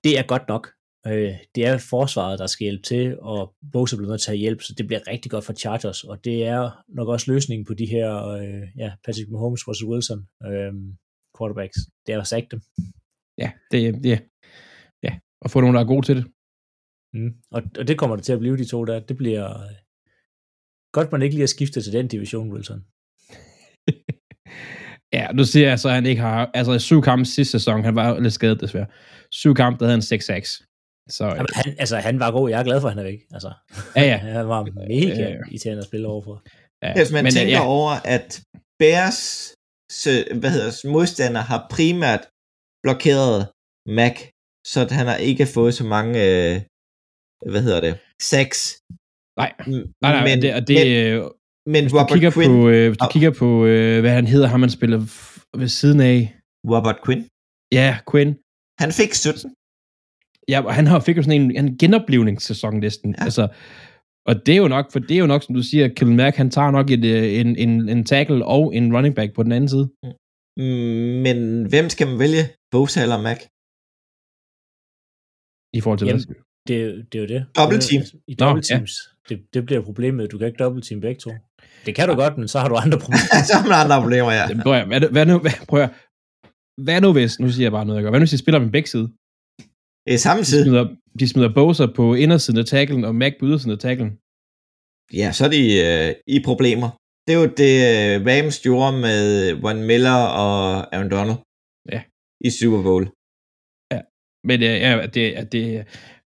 det er godt nok. Øh, det er forsvaret, der skal hjælpe til, og Bosa bliver nødt til at hjælpe, så det bliver rigtig godt for Chargers, og det er nok også løsningen på de her, øh, ja, Patrick Mahomes, Russell Wilson, øh, quarterbacks. Det er at dem. Ja, det, det, ja, og få nogen, der er gode til det. Mm. Og, og det kommer det til at blive, de to der. Det bliver øh, godt, man ikke lige har skiftet til den division, Wilson. ja, nu siger jeg så, at han ikke har... Altså, i syv kampe sidste sæson, han var lidt skadet desværre. Syv kampe, der havde han 6-6. Så, Jamen, han, altså, han var god. Jeg er glad for, at han er væk. Altså, ja, ja. han var mega Ja, ja. irriterende at spille overfor. ja. Hvis man men, øh, tænker ja, over, at Bears så- hvad hedder, modstander har primært blokeret Mac, så at han har ikke fået så mange, øh, hvad hedder det, sex. Nej, nej, nej, men, det, og det, men, øh, men hvis du kigger Quinn, på, øh, hvis du Au. kigger på øh, hvad han hedder, har man spiller f- ved siden af. Robert Quinn, Ja, Quinn. Han fik 17. Ja, og han har fik jo sådan en, en genoplevningssæson næsten. Ja. Ja. Altså, og det er jo nok, for det er jo nok, som du siger, Kevin Mack, han tager nok et, øh, en, en, en tackle og en running back på den anden side. Mm, Men hvem skal man vælge? Bosa eller Mac? I forhold til Jamen, hvad? Det, er jo- det er jo det. Double team. Altså, I Nå, double ja. teams. Det, det bliver problemet. Du kan ikke double team begge to. Det kan du godt, men så har du andre problemer. så har man andre problemer, ja. Jamen, prøv at, hvad, hvad, nu, hvad, prøv at, hvad nu hvis, nu siger jeg bare noget, jeg gør. Hvad nu hvis de spiller med begge side? Det er samme De side. smider, de smider Bosa på indersiden af tacklen, og Mac på ydersiden af tacklen. Ja, så er de øh, i problemer. Det er jo det, øh, Rams gjorde med Von Miller og Aaron Donald. Ja. I Super Bowl. Men øh, ja, det, det,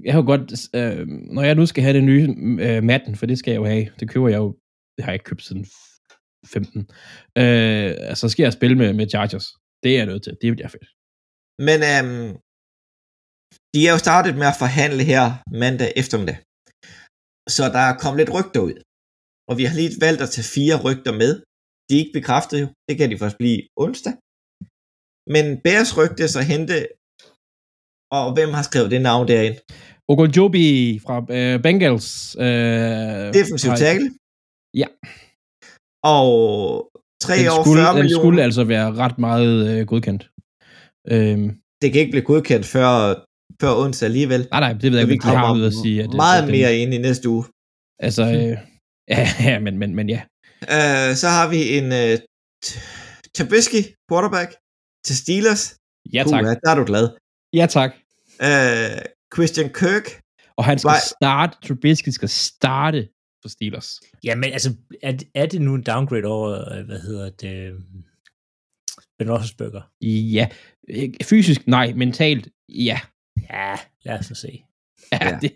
jeg har godt, øh, når jeg nu skal have den nye øh, Madden, for det skal jeg jo have, det køber jeg jo, det har jeg ikke købt siden 15, øh, så skal jeg spille med, med Chargers. Det er jeg nødt til, det bliver fedt. Men øhm, de er jo startet med at forhandle her mandag eftermiddag. Så der er kommet lidt rygter ud. Og vi har lige valgt at tage fire rygter med. De er ikke bekræftet jo. Det kan de først blive onsdag. Men Bears rygte så hente, og hvem har skrevet det navn derind? Ogunjobi fra øh, Bengals. Øh, Defensiv tackle. Ja. Og 3 Den år skulle, 40 den millioner. skulle altså være ret meget øh, godkendt. Øh, Det kan ikke blive godkendt før, før onsdag alligevel. nej, nej, det ved jeg vi ikke, de har ud at sige. At, meget at, mere ind i næste uge. Altså, øh, ja, ja, men, men, men ja. Uh, så har vi en uh, Trubisky quarterback til Steelers. Ja, tak. Puha, der er du glad. Ja, tak. Uh, Christian Kirk. Og han skal Nej. starte, Trubisky skal starte for Steelers. Ja, men altså, er, det- er det nu en downgrade over, øh, hvad hedder det, Ben Roethlisberger? Ja. Fysisk, nej. Mentalt, ja. Ja, lad os se. Ja, Ja. Det.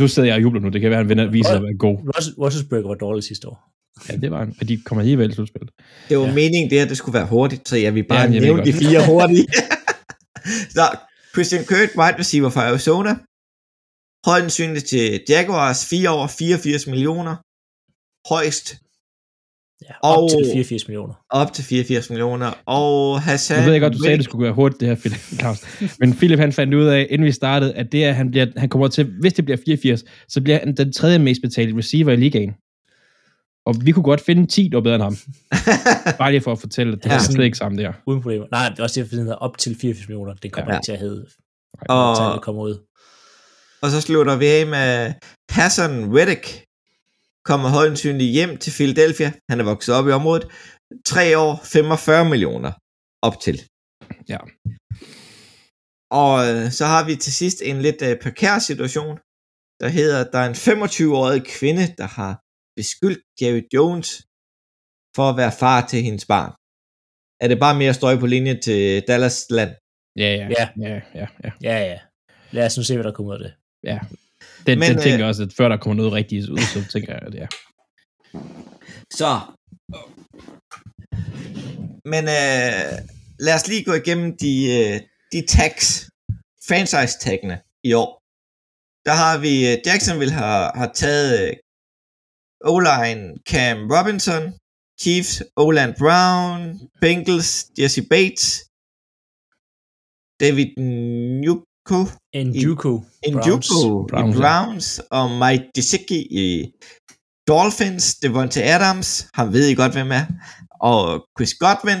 Nu sidder jeg og jubler nu. Det kan være, at han vinder, viser sig at være god. Roethlis- Roethlisberger var dårlig sidste år. Ja, det var han. Og de kommer alligevel i slutspillet. Det var Ja. meningen, det her, det skulle være hurtigt, så jeg vil bare Ja, nævne de fire hurtigt. så Christian Kirk, wide receiver fra Arizona. Højden til Jaguars, 4 år, 84 millioner. Højst Ja, op Og- til 84 millioner. op til 84 millioner. Og Hassan... Nu ved jeg godt, du sagde, at det skulle være hurtigt, det her, Philip Claus. Men Philip han fandt ud af, inden vi startede, at det er, han, bliver, han kommer til, hvis det bliver 84, så bliver han den tredje mest betalte receiver i ligaen. Og vi kunne godt finde 10, der var bedre end ham. Bare lige for at fortælle, at det Ja. er slet ikke sammen der. Uden problemer. Nej, det er også det, hedder op til 84 millioner. Det kommer Ja. ikke til at hedde, Og, tallet kommer ud. og så slutter vi af med Hassan Reddick. Kommer højensynligt hjem til Philadelphia. Han er vokset op i området. 3 år, 45 millioner op til. Ja. Og øh, så har vi til sidst en lidt øh, prekær situation, der hedder, der er en 25-årig kvinde, der har beskyldt Jerry Jones for at være far til hendes barn. Er det bare mere støj på linje til Dallas land? Ja, ja, Ja. ja, ja, ja. Ja, ja. Lad os nu se, hvad der kommer ud af det. Ja. Den, Men, den tænker øh, jeg også, at før der kommer noget rigtigt ud, så tænker jeg, at det er. Så. Men øh, lad os lige gå igennem de, øh, de tags, franchise-taggene i år. Der har vi, øh, Jacksonville har, har taget øh, O-line Cam Robinson, Chiefs Oland Brown, Bengals Jesse Bates, David Njuko, Njuku. Njuko i Browns, og Mike Gesicki i Dolphins, Devonta Adams, han ved I godt, hvem er, og Chris Godwin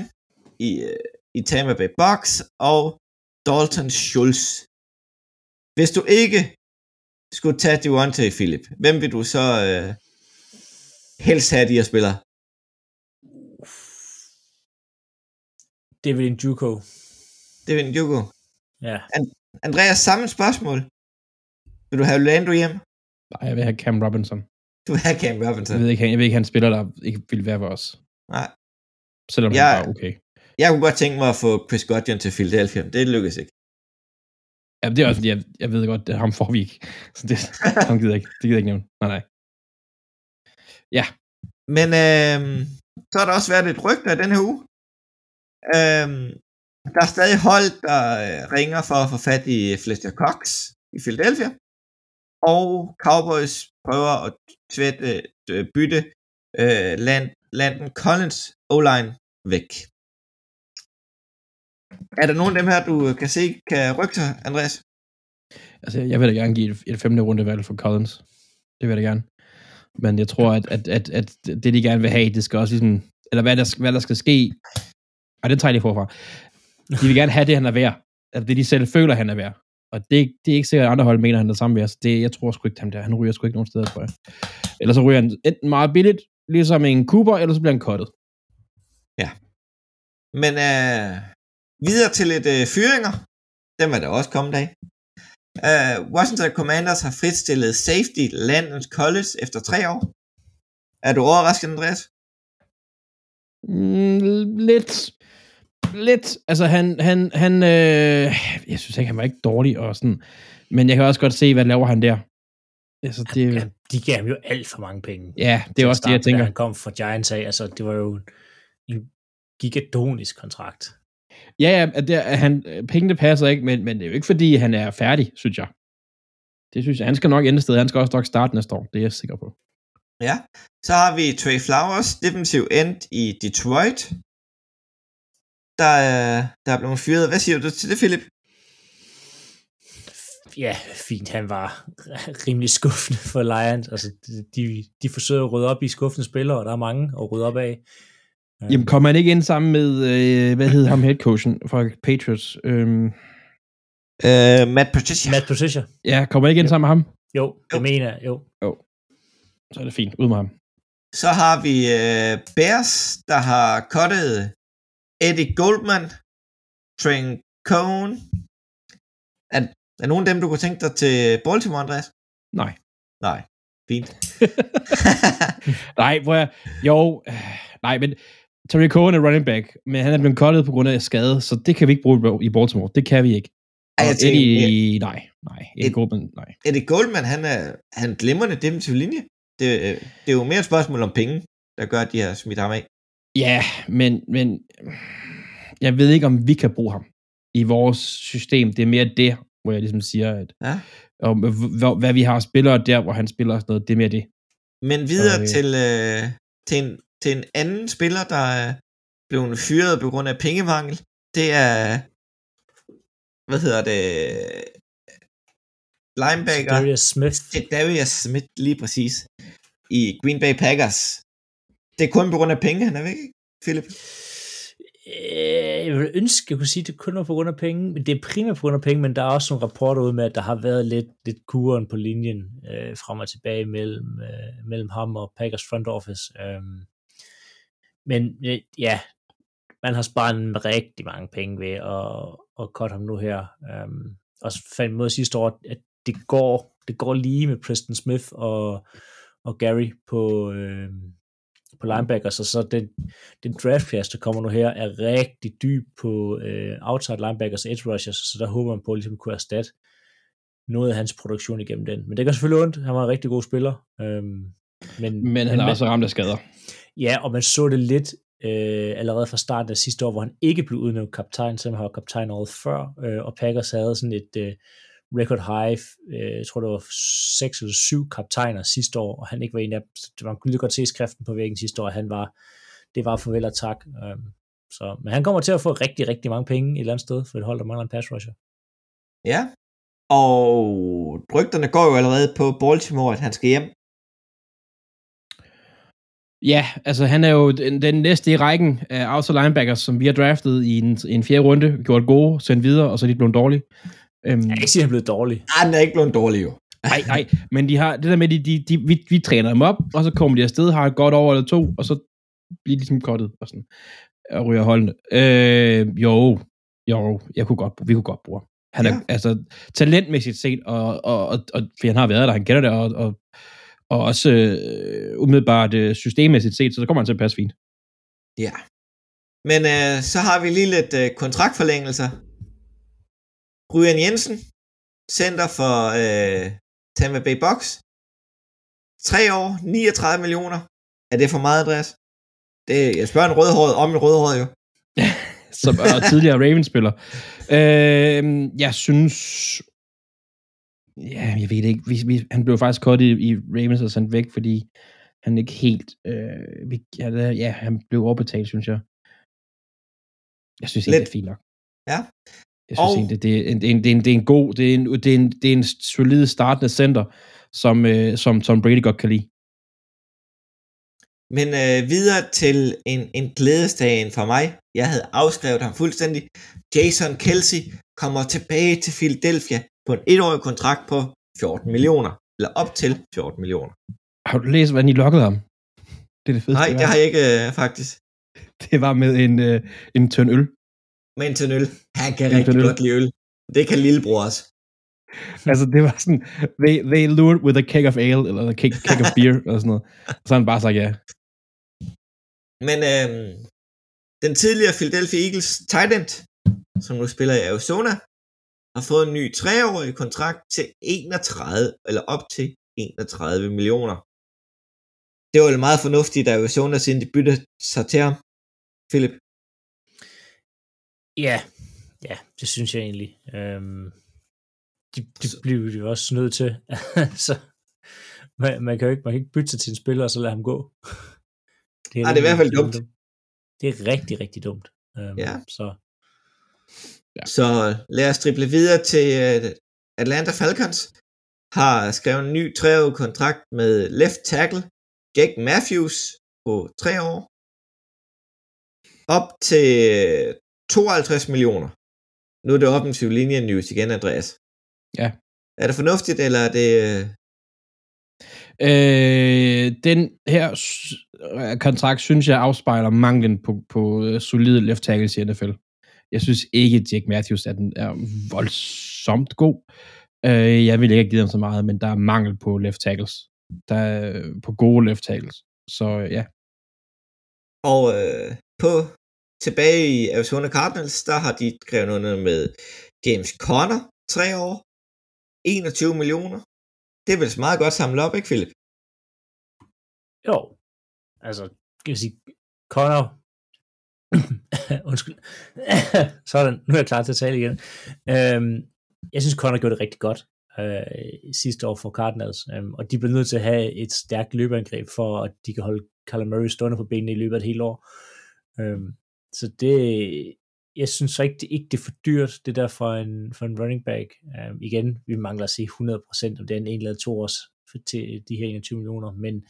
i, øh, i Tampa Bay Bucks, og Dalton Schultz. Hvis du ikke skulle tage Devontae Philip, hvem vil du så øh, helst have de her spillere? David Njuko. David Njoku. Ja. Andreas, samme spørgsmål. Vil du have Lando hjem? Nej, jeg vil have Cam Robinson. Du vil have Cam Robinson. Jeg ved ikke, jeg ved ikke, han spiller, der ikke vil være for os. Nej. Selvom Jeg- han var okay. Jeg kunne godt tænke mig at få Chris Godwin til Philadelphia. Det lykkedes ikke. Ja, det er også fordi, jeg, jeg ved godt, at ham får vi ikke. Så det, ham gider ikke. Det gider jeg ikke nævne. Nej, nej. Men øh, så har der også været et rygte af den her uge. Øh, der er stadig hold, der øh, ringer for at få fat i Fletcher Cox i Philadelphia. Og Cowboys prøver at tvætte, øh, øh, bytte øh, land, Landon Collins O-line væk. Er der nogen af dem her, du kan se, kan rykke sig, Andreas? Altså, jeg vil da gerne give et, et femte rundevalg for Collins. Det vil jeg da gerne. Men jeg tror, at, at, at, at det, de gerne vil have, det skal også ligesom... Eller hvad der, hvad der skal ske... Og det tager jeg lige forfra. De vil gerne have det, han er værd. Altså, det de selv føler, han er værd. Og det, det er ikke sikkert, at andre hold mener, han er samme værd. Så det, jeg tror sgu ikke, ham der. Han ryger sgu ikke nogen steder, tror jeg. Eller så ryger han enten meget billigt, ligesom en Cooper, eller så bliver han kottet. Men øh, videre til lidt øh, fyringer. Dem er der også kommet af. Øh, Washington Commanders har fritstillet safety Landon Collins efter tre år. Er du overrasket, Andreas? Mm, lidt. Lidt. Altså, han, han, han øh, jeg synes ikke, han var ikke dårlig og sådan. Men jeg kan også godt se, hvad laver han der. Altså, det, Ja, de gav ham jo alt for mange penge. ja, det er også det, jeg Da tænker. han kom fra Giants af, altså det var jo en gigadonisk kontrakt. Ja, ja, at det, at han, pengene passer ikke, men, men det er jo ikke, fordi han er færdig, synes jeg. Det synes jeg. Han skal nok ende sted. Han skal også nok starte næste år. Det er jeg sikker på. Ja. Så har vi Trey Flowers, defensive end i Detroit. Der, er- der er blevet fyret. Hvad siger du til det, Philip? Ja, fint. Han var rimelig skuffende for Lions. Altså, de, de forsøger at rydde op i skuffende spillere, og der er mange at rydde op af. Ja. Jamen, kommer han ikke ind sammen med, øh, hvad hedder ham headcoachen fra Patriots? Øhm, Uh, Matt Patricia. Matt Patricia. ja, kommer han ikke ind sammen med ham? Jo, det Jo. mener jeg. Jo. Så er det fint. Ud med ham. Så har vi uh, Bears, der har cuttet Eddie Goldman, Trent Cohn. Er, er nogen af dem, du kunne tænke dig til Baltimore, Andreas? Nej. Nej. Fint. Nej, hvor jeg, jo, øh, nej, men Terry Cohen er running back, men han er blevet cuttet på grund af skade, så det kan vi ikke bruge i Baltimore. Det kan vi ikke. Ej, jeg tænker, Eddie, nej, nej, Eddie Ed- Goldman, nej. Eddie Goldman, han er, han glimrende defensiv linje. Det, øh, det er jo mere et spørgsmål om penge, der gør, at de har smidt ham af. Ja, men, men jeg ved ikke, om vi kan bruge ham i vores system. Det er mere det, hvor jeg ligesom siger, at Ja. og, hvad, hvad vi har spillere der, hvor han spiller og sådan noget, det er mere det. Men videre Okay. til, øh, til, en, til en anden spiller, der er blevet fyret på grund af pengemangel. Det er, hvad hedder det, linebacker Darius Smith. Darius Smith lige præcis i Green Bay Packers. Det er kun på grund af penge, han er væk, Philip? Øh, jeg vil ønske, jeg kunne sige, at det kun var på grund af penge, men det er primært på grund af penge, men der er også nogle rapporter ud med, at der har været lidt, lidt kuren på linjen øh, frem og tilbage mellem, øh, mellem ham og Packers front office. Øh. men øh, ja, man har sparet en rigtig mange penge ved at, at cut ham nu her. Øh. og så fandt mod sidste år, at det går, det går lige med Preston Smith og, og Gary på, øh, på linebackers, og så den, den draft class, der kommer nu her, er rigtig dyb på øh, outside linebackers og edge rushers, så der håber man på at ligesom kunne erstatte noget af hans produktion igennem den. Men det gør selvfølgelig ondt. Han var en rigtig god spiller. Øhm, men, Men han er også ramt af skader. Ja, og man så det lidt øh, allerede fra starten af sidste år, hvor han ikke blev udnævnt kaptajn, selvom han var kaptajn året før, øh, og Packers havde sådan et øh, record high, øh, jeg tror det var seks eller syv kaptajner sidste år, og han ikke var en af dem. Man kunne lige godt se skriften på væggen sidste år, at han var, det var farvel og tak. Øh, så, men han kommer til at få rigtig, rigtig mange penge et eller andet sted, for et hold, der mangler en pass rusher. Ja. Og rygterne går jo allerede på Baltimore, at han skal hjem. Ja, altså han er jo den, den næste i rækken af outside linebackers, som vi har draftet i en, en fjerde runde, gjort gode, sendt videre, og så er de blevet dårlige. Øhm, Jeg kan ikke sige, at han er blevet dårlig. Ah, den er ikke blevet dårlig jo. nej, nej, men de har det der med, de, de, de, vi, vi træner dem op, og så kommer de afsted, har et godt år eller to, og så bliver de ligesom kottet og sådan, og ryger holdene. Øh, jo, jo, jeg kunne godt, vi kunne godt bruge ham. Han er, Ja. altså, talentmæssigt set, og, og, og, og fordi han har været der, han kender det, og, og, og også øh, umiddelbart øh, systemmæssigt set, så, så kommer han til at passe fint. Ja. Men øh, så har vi lige lidt øh, kontraktforlængelser. Ryan Jensen, center for øh, Tampa Bay Box. 3 år, 39 millioner. Er det for meget, Andreas? Det, jeg spørger en rødhåret om en rødhåret jo. som er tidligere Ravens-spiller. Øh, jeg synes... Ja, jeg ved det ikke. Vi, vi, han blev faktisk kort i, i Ravens og sendt væk, fordi han ikke helt... Øh, vi, ja, han blev overbetalt, synes jeg. Jeg synes ikke, det er fint nok. Ja. Jeg synes Og- egentlig, det er, en, det, en, det, er en, det er en god... Det er en, det er en, det er en solid startende center, som, øh, som Tom Brady godt kan lide. Men øh, videre til en, en glædesdagen for mig. Jeg havde afskrevet ham fuldstændig. Jason Kelsey kommer tilbage til Philadelphia på en etårig kontrakt på 14 millioner. Eller op til 14 millioner. Har du læst, hvordan I lokkede ham? Det er det fedeste. Nej, det har jeg ikke øh, faktisk. Det var med en, øh, en tynd øl. Men til øl. Han kan En rigtig godt lide øl. Det kan lillebror også. Altså, det var sådan, they, they lured with a keg of ale, eller a keg, keg of beer, eller sådan noget. Så han bare sagt ja. Men øhm, den tidligere Philadelphia Eagles tight end, som nu spiller i Arizona, har fået en ny treårig kontrakt til 31, eller op til 31 millioner. Det var jo meget fornuftigt, at Arizona siden de byttede sig til ham. Philip. Ja, ja, det synes jeg egentlig. Øhm, de, de bliver jo også nødt til. så man, man, kan jo ikke, man kan ikke bytte sig til en spiller, og så lade ham gå. Det Ej, det er i hvert fald dumt. Det er rigtig, rigtig dumt. Øhm, Ja. Så Så lad os drible videre til øh, Atlanta Falcons. Har skrevet en ny treårig kontrakt med left tackle Jake Matthews på tre år. Op til 52 millioner. Nu er det offensiv linje news igen, Andreas. Ja. Er det fornuftigt, eller er det... øh, Øh, den her øh, kontrakt, synes jeg, afspejler manglen på, på øh, solide left tackles i NFL. Jeg synes ikke, at Jake Matthews er, den, er voldsomt god. Øh, jeg vil ikke have givet ham så meget, men der er mangel på left tackles. Der er på gode left tackles. Så ja, Og øh, på tilbage i Arizona Cardinals, der har de skrevet noget med James Conner, tre år, 21 millioner. Det er vel så meget godt samlet op, ikke Philip? jo, altså, kan jeg sige, Connor, undskyld, sådan, nu er jeg klar til at tale igen. Øhm, jeg synes, Connor gjorde det rigtig godt øh, sidste år for Cardinals, øhm, og de blev nødt til at have et stærkt løbeangreb, for at de kan holde Kyler Murray stående på benene i løbet af et helt år. Øhm, så det, jeg synes så ikke, det, ikke, det er for dyrt, det der for en, for en running back. Øhm, igen, vi mangler at se 100% om det er en en eller to års for, til de her 21 millioner, men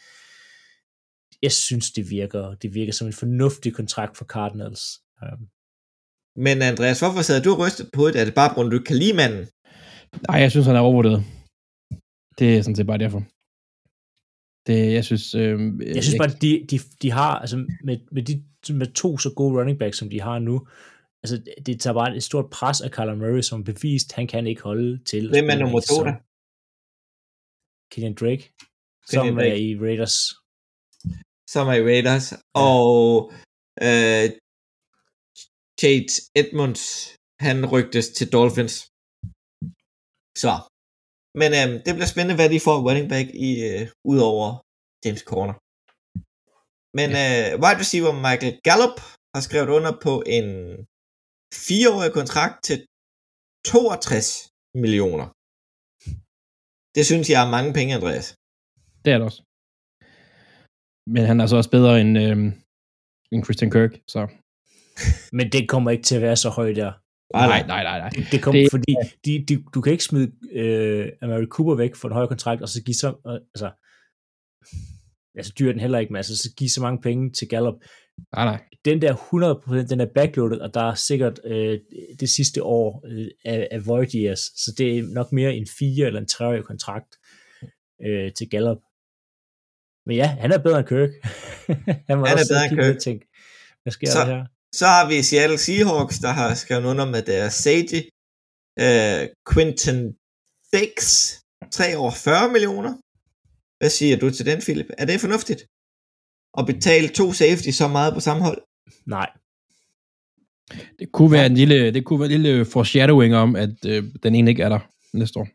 jeg synes, det virker, det virker som en fornuftig kontrakt for Cardinals. Um, Men Andreas, hvorfor sad du og rystet på det? Er det bare, på grund du ikke kan lide manden? nej, jeg synes, han er overvurderet. Det er sådan set bare derfor. Det, jeg synes... Øh, jeg synes bare, de, de, de har, altså med, med, de, med to så gode running backs, som de har nu, altså det tager bare et stort pres af Kyler Murray, som bevist, han kan ikke holde til. at Hvem er nummer to der? Kenyon Drake, Kenyon som Drake. er i Raiders. Som er i Raiders. Og øh, Chase Edmonds, han rygtes til Dolphins. Så. Men øh, det bliver spændende, hvad de får running back i, øh, ud over James Corner. Men øh, wide receiver Michael Gallup har skrevet under på en fireårig kontrakt til 62 millioner. Det synes jeg er mange penge, Andreas. Det er det også. Men han er så også bedre end, øh, end Christian Kirk, så... Men det kommer ikke til at være så højt der. Nej, Nej, nej, nej, nej. Det, det kommer, Det- fordi de, de, du kan ikke smide øh, Amari Cooper væk for en højere kontrakt, og så give så, øh, altså, altså dyr den heller ikke, men altså så give så mange penge til Gallup. Nej, nej. Den der 100%, den er backloaded, og der er sikkert øh, det sidste år øh, af, af void years, så det er nok mere en fire eller en treårig kontrakt øh, til Gallup. Men ja, han er bedre end Kirk. han, var Han er bedre end Kirk. tænke, hvad sker Så- der her? Så har vi Seattle Seahawks, der har skrevet under med deres safety. Øh, Quinton Dix, 3 år 40 millioner. Hvad siger du til den, Philip? Er det fornuftigt? At betale to safety så meget på samme hold? Nej, Det kunne være en lille, det kunne være en lille foreshadowing om, at øh, den ene ikke er der næste år.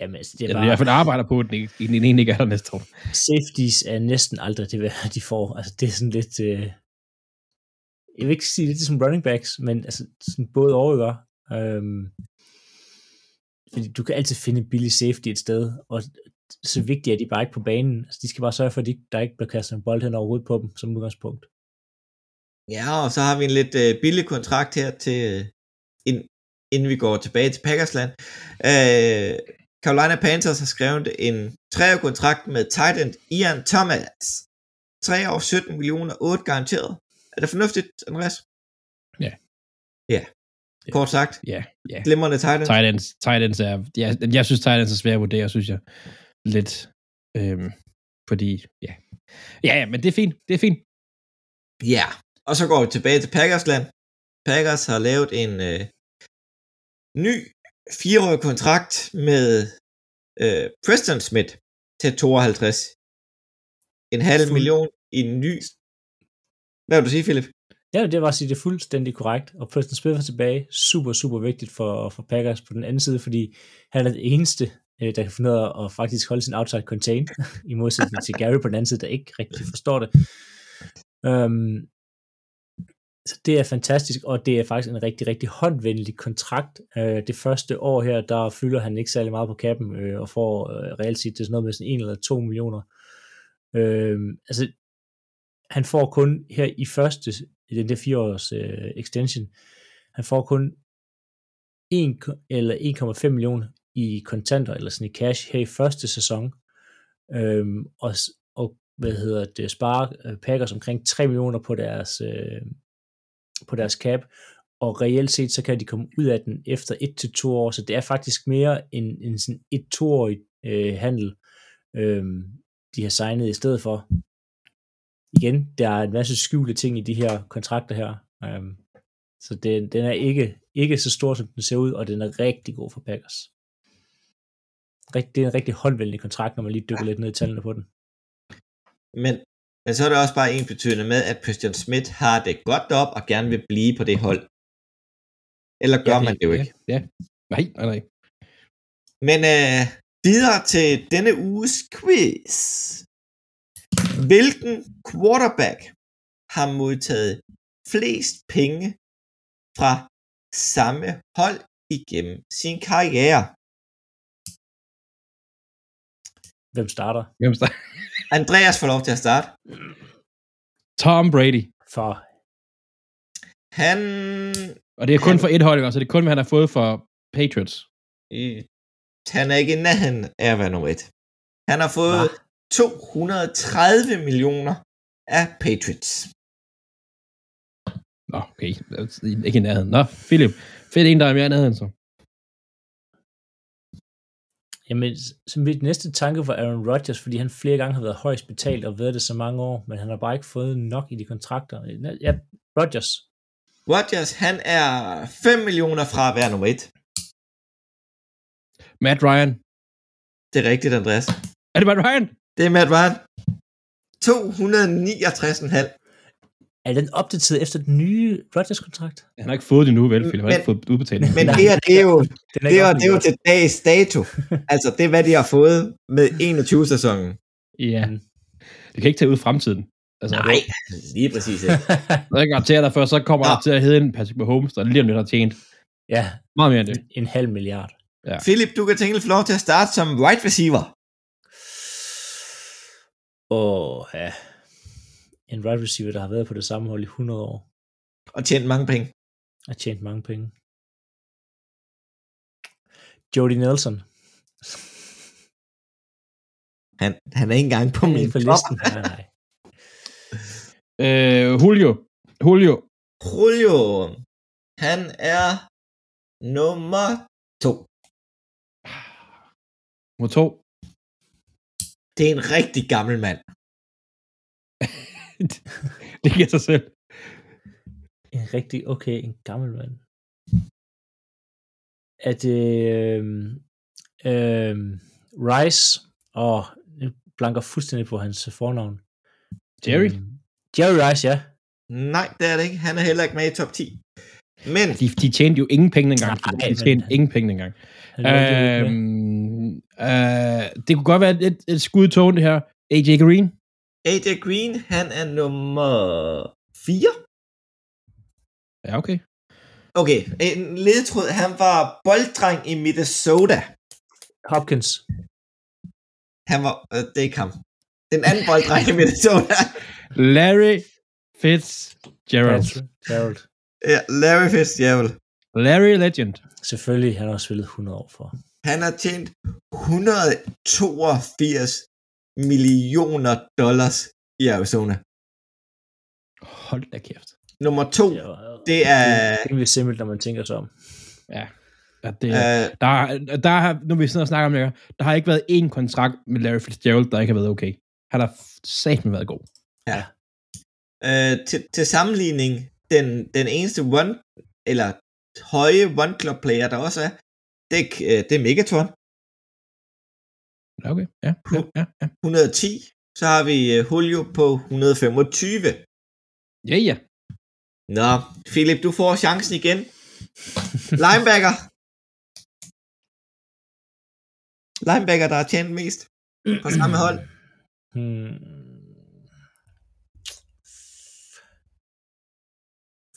jamen, altså, det er Eller i bare, hvert fald arbejder på, at den, ikke- den ene ikke er der næste år. safeties er næsten aldrig det, de får. Altså, det er sådan lidt... Øh, jeg vil ikke sige det som ligesom running backs, men altså, sådan både over, øhm, fordi du kan altid finde billig safety et sted, og så vigtigt er de bare ikke på banen. Altså, de skal bare sørge for, at de, der ikke bliver kastet en bold hen overhovedet på dem, som udgangspunkt. Ja, og så har vi en lidt øh, billig kontrakt her til, øh, ind, inden vi går tilbage til Packersland. Øh, Carolina Panthers har skrevet en treårig kontrakt med tight end Ian Thomas. 3 år 17 millioner, 8 garanteret. Er det fornuftigt, Andreas? Ja. Ja. Kort sagt, Ja, ja. glimrende tight end. Tight ends, tight ends er, jeg, jeg synes, tight ends er svært at vurdere, synes jeg. Lidt. Øhm, fordi, ja. Ja, ja, men det er fint. Det er fint. Ja, og så går vi tilbage til Packersland. Packers har lavet en øh, ny fireårig kontrakt med øh, Preston Smith til 52. En halv million i en ny... Hvad vil du sige, Philip? Ja, det var at sige, det er fuldstændig korrekt. Og Preston Smith er tilbage. Super, super vigtigt for, for Packers på den anden side, fordi han er det eneste, øh, der kan finde ud af at faktisk holde sin outside contain, i modsætning til Gary på den anden side, der ikke rigtig forstår det. Um, så det er fantastisk, og det er faktisk en rigtig, rigtig håndvenlig kontrakt. Uh, det første år her, der fylder han ikke særlig meget på kappen, uh, og får uh, reelt set det er sådan noget med sådan 1 eller 2 millioner. Uh, altså, han får kun her i første, i den der fire års øh, extension, han får kun 1, eller 1,5 millioner i kontanter, eller sådan i cash her i første sæson, øhm, og, og hvad hedder det, sparer øh, Packers omkring 3 millioner på deres, øh, på deres cap, og reelt set, så kan de komme ud af den efter 1 til år, så det er faktisk mere en, en sådan et toårig øh, handel, øh, de har signet i stedet for igen, der er en masse skjulte ting i de her kontrakter her. Um, så den, den er ikke, ikke så stor, som den ser ud, og den er rigtig god for Packers. Rigt, det er en rigtig håndvendig kontrakt, når man lige dykker lidt ned i tallene på den. Men, men så er det også bare en betydende med, at Christian Smith har det godt op og gerne vil blive på det hold. Eller gør ja, man det jo ikke? Ja, ja. Nej, nej, nej. Men øh, videre til denne uges quiz. Hvilken quarterback har modtaget flest penge fra samme hold igennem sin karriere? Hvem starter? Hvem starter? Andreas får lov til at starte. Tom Brady. For Han, Og det er kun for et hold, så det er kun, hvad han har fået for Patriots. øh, han er ikke i nærheden af at være nummer et. Han har fået Hva? 230 millioner af Patriots. Nå, okay. Ikke i nærheden. Nå, Philip. Fedt en, der er mere i nærheden, så. Jamen, så mit næste tanke var Aaron Rodgers, fordi han flere gange har været højst betalt og været det så mange år, men han har bare ikke fået nok i de kontrakter. Ja, Rodgers. Rodgers, han er 5 millioner fra at være nummer et. Matt Ryan. Det er rigtigt, Andreas. Er det Matt Ryan? Det er Matt Ryan. 269,5. Er den opdateret efter den nye Rodgers-kontrakt? Han har ikke fået det nu, vel, Philip? Han har Men- ikke fået udbetalt. Men det her, det er jo, Den det er, det er jo til dags dato. Altså, det er, hvad de har fået med 21-sæsonen. Ja. Det kan ikke tage ud i fremtiden. Altså, Nej, lige præcis ikke. Jeg kan garantere dig for, så kommer Nå. der til at hedde en Patrick Mahomes, der lige om lidt har tjent ja, meget mere end det. en, en halv milliard. Philip, du kan tænke lov til at starte som wide receiver. Åh, ja. En wide receiver, der har været på det samme hold i 100 år, Og tjent mange penge. og tjent mange penge. Jody Nelson. Han, han er ikke engang på min på top. listen. Nej, nej. Øh, Julio. Julio. Julio, han er nummer to. Nummer to. Det er en rigtig gammel mand. det giver sig selv. En rigtig, okay, en gammel mand. Er det øhm, øhm, Rice, og jeg blanker fuldstændig på hans fornavn. Jerry. Øhm, Jerry Rice, ja. Nej, det er det ikke. Han er heller ikke med i top 10. Men De, de tjente jo ingen penge engang. Nej, de men tjente han- ingen penge engang. Øhm, øh, det kunne godt være et, et, skud i togen, det her. AJ Green. AJ Green, han er nummer 4. Ja, okay. Okay, en ledetråd. Han var bolddreng i Minnesota. Hopkins. Han var, øh, det er ikke ham. Den anden bolddreng i Minnesota. Larry Fitzgerald. Gerald. ja, Larry Fitzgerald. Larry Legend. Selvfølgelig, han har også spillet 100 år for. Han har tjent 182 millioner dollars i Arizona. Hold da kæft. Nummer to, Det er, det er... det er simpelt, når man tænker sig om. Ja. ja det, Øh, der, der har, nu vi sidder og snakker om det her, der har ikke været én kontrakt med Larry Fitzgerald, der ikke har været okay. Han har satme været god. øh, til, til sammenligning, den, den eneste one, eller høje one club player, der også er, det, er, øh, det er Megaton, okay. Ja, ja, ja. ja. 110. Så har vi øh, Julio på 125. Ja, ja. Nå, Philip, du får chancen igen. Linebacker. Linebacker, der har tjent mest på samme hold. Hmm.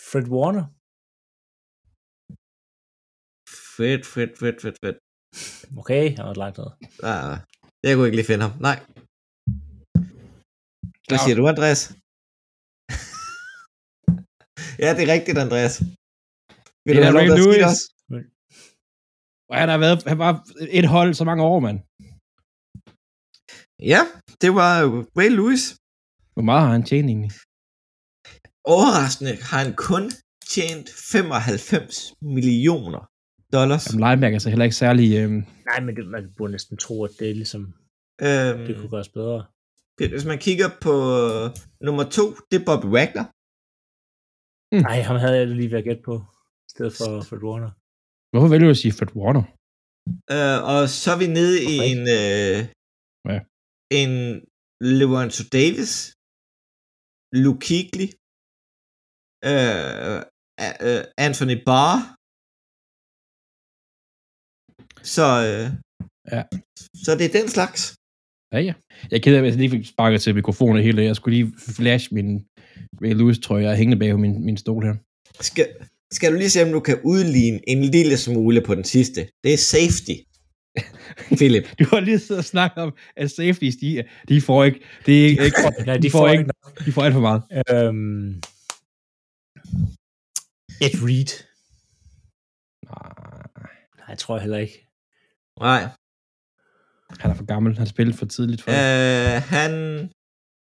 Fred Warner. Fedt, fedt, fedt, fedt, fedt. Okay, han var langt ned. Ah, jeg kunne ikke lige finde ham. Nej. Hvad siger du, Andreas? ja, det er rigtigt, Andreas. Vil Det du er have lov til at? Og han har været han var et hold så mange år, mand. Ja, det var Ray Lewis. Hvor meget har han tjent egentlig? Overraskende har han kun tjent 95 millioner dollars. Jamen, linebacker er så heller ikke særlig... Øhm, Nej, men det, man burde næsten tro, at det er ligesom, Øhm, det kunne gøres bedre. hvis man kigger på øh, nummer to, det er Bobby Wagner. Nej, ham havde jeg lige været gæt på, i stedet for Fred Warner. hvorfor vælger du at sige Fred Warner? Øh, og så er vi nede i Hvorfor en, øh, Ja. en Lorenzo Davis, Luke Kuechly, øh, øh, Anthony Barr. Så, øh, Ja. så det er den slags. Ja, ja. Jeg er ked af, at jeg lige fik sparket til mikrofonen hele. Jeg skulle lige flash min Ray Lewis trøje, jeg er hængende bag på min, min stol her. Skal, skal du lige se, om du kan udligne en lille smule på den sidste. Det er safety. Philip. Du har lige siddet og snakket om, at safeties, de, de får ikke, det er ikke, ikke Nej, de får ikke nok. de får alt for meget. Øhm, Ed Reed. Nej, jeg tror heller ikke. Nej. Han er for gammel, han spillede for tidligt for. Øh, han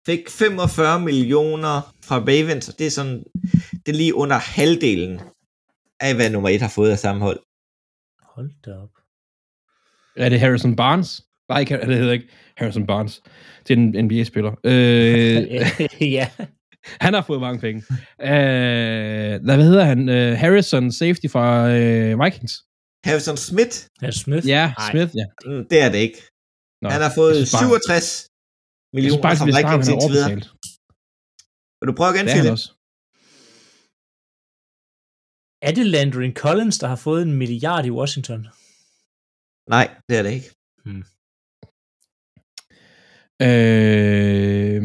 fik 45 millioner fra Ravens, og det er sådan, det er lige under halvdelen af, hvad nummer 1 har fået af samme hold. Hold da op. Er det Harrison Barnes? Nej, ikke, det hedder ikke Harrison Barnes. Det er en NBA-spiller. Øh, ja. han har fået mange penge. Øh, hvad hedder han? Øh, Harrison, safety fra øh, Vikings. Harrison Smith, Herr Smith? Ja, Nej. Smith, ja. mm, det er det ikke. Nå, Han har fået jeg synes bare- 67 Jeg synes millioner bare, fra Vikings er indtil videre. Vil du prøve igen, er Philip? også. Er det Landry Collins, der har fået en milliard i Washington? Nej, det er det ikke. Øh,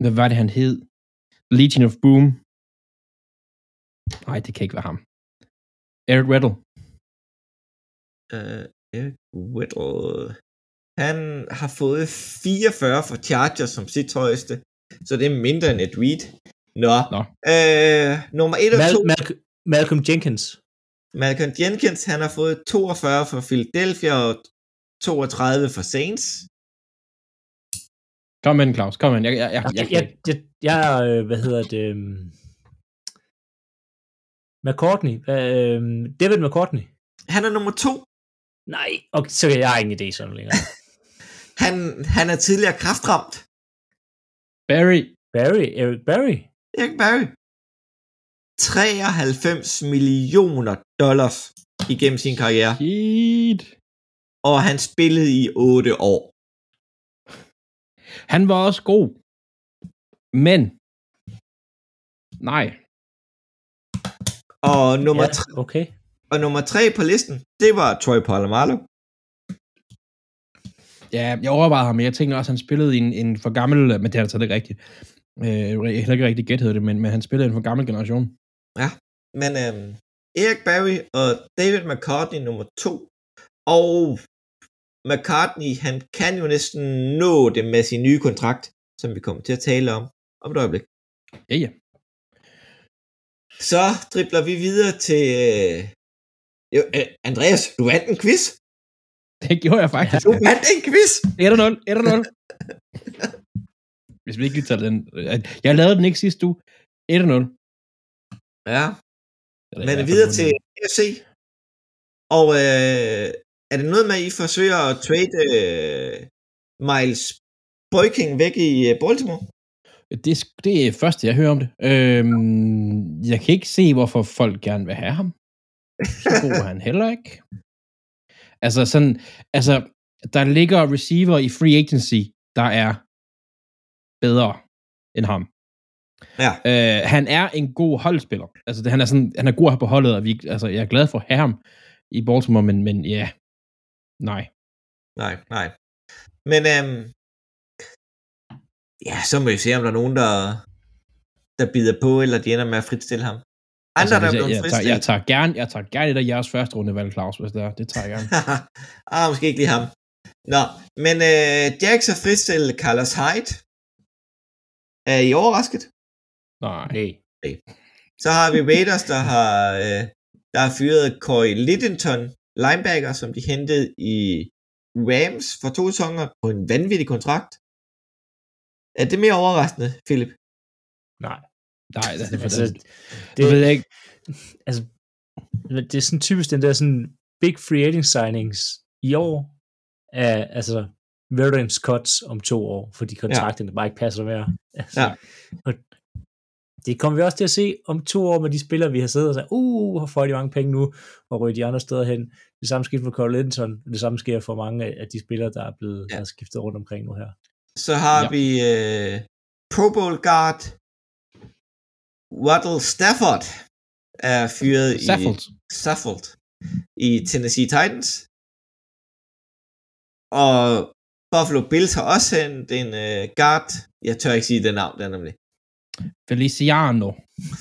hvad var det, han hed? Legion of Boom. Nej, det kan ikke være ham. Eric Weddle. Uh, Eric Whittle. Han har fået 44 for Chargers som sit højeste, så det er mindre end et Reed. Nå. Nå. Øh, nummer 1 og 2, Mal- Mal- Malcolm Jenkins. Malcolm Jenkins, han har fået 42 for Philadelphia og 32 for Saints. Kom med den, Claus. Kom med den. Jeg, jeg, jeg, jeg, Jeg, jeg, jeg, jeg øh, hvad hedder det, øhm, McCourtney, øh, David McCourtney. Han er nummer to. Nej, okay, så jeg har ingen idé sådan længere. Han, han er tidligere kraftramt. Barry. Barry, Eric Barry. Erik Barry. 93 millioner dollars igennem sin karriere. Shit. Og han spillede i 8 år. Han var også god. Men. Nej. Og nummer, Ja, ja. okay. og nummer tre på listen, det var Troy Polamalu. Ja, jeg overvejede ham, men jeg tænkte også, at han spillede en, en for gammel, men det er altså ikke rigtigt. Øh, heller ikke rigtig gæt det, men, men han spillede en for gammel generation. Men øhm, Erik Barry og David McCartney nummer to. Og McCartney, han kan jo næsten nå det med sin nye kontrakt, som vi kommer til at tale om om et øjeblik. Ja, ja. Så dribler vi videre til... Øh, jo, øh, Andreas, du vandt en quiz. Det gjorde jeg faktisk. Du vandt en quiz. 1-0, 1-0. Hvis vi ikke lige tager den. Jeg lavede den ikke sidste uge. 1-0. Ja, men fald videre til AFC. Og øh, er det noget med, at I forsøger at trade øh, Miles Boyking væk i øh, Baltimore? Det, er det er første, jeg hører om det. Øhm, jeg kan ikke se, hvorfor folk gerne vil have ham. Så god er han heller ikke. Altså sådan, altså, der ligger receiver i free agency, der er bedre end ham. Ja. Øh, han er en god holdspiller. Altså, det, han, er sådan, han er god her på holdet, og vi, altså, jeg er glad for ham i Baltimore, men, men ja, nej. Nej, nej. Men øhm, ja, så må vi se, om der er nogen, der, der bider på, eller de ender med at fritstille ham. Andre, Altså, der er hvis jeg, blevet jeg, tager, jeg, tager gerne, jeg tager gerne et af jeres første rundevalg, Claus, hvis det er. Det tager jeg gerne. ah, måske ikke lige ham. Nå, men øh, Jax har fristillet Carlos Hyde. Er I overrasket? Nej. Nej. Så har vi Raiders, der har, øh, der har fyret Corey Liddington, linebacker, som de hentede i Rams for to sæsoner på en vanvittig kontrakt. Er det mere overraskende, Philip? Nej. Nej, det, det, Altså, det, det, ved jeg ikke. altså, det er sådan typisk den der sådan big free agent signings i år af altså veterans cuts om to år, fordi kontrakterne ja. bare ikke passer mere. Altså, Ja. og det kommer vi også til at se om to år med de spillere, vi har siddet og sagt, uh, hvor får de mange penge nu, og ryger de andre steder hen. Det samme sker for Carl Linton, og det samme sker for mange af de spillere, der er blevet Ja. der er skiftet rundt omkring nu her. Så har ja. vi øh, Pro Bowl guard Waddle Stafford er fyret Saffold. i Saffold i Tennessee Titans. Og Buffalo Bills har også sendt en øh, guard. Jeg tør ikke sige det navn, der nemlig. Feliciano.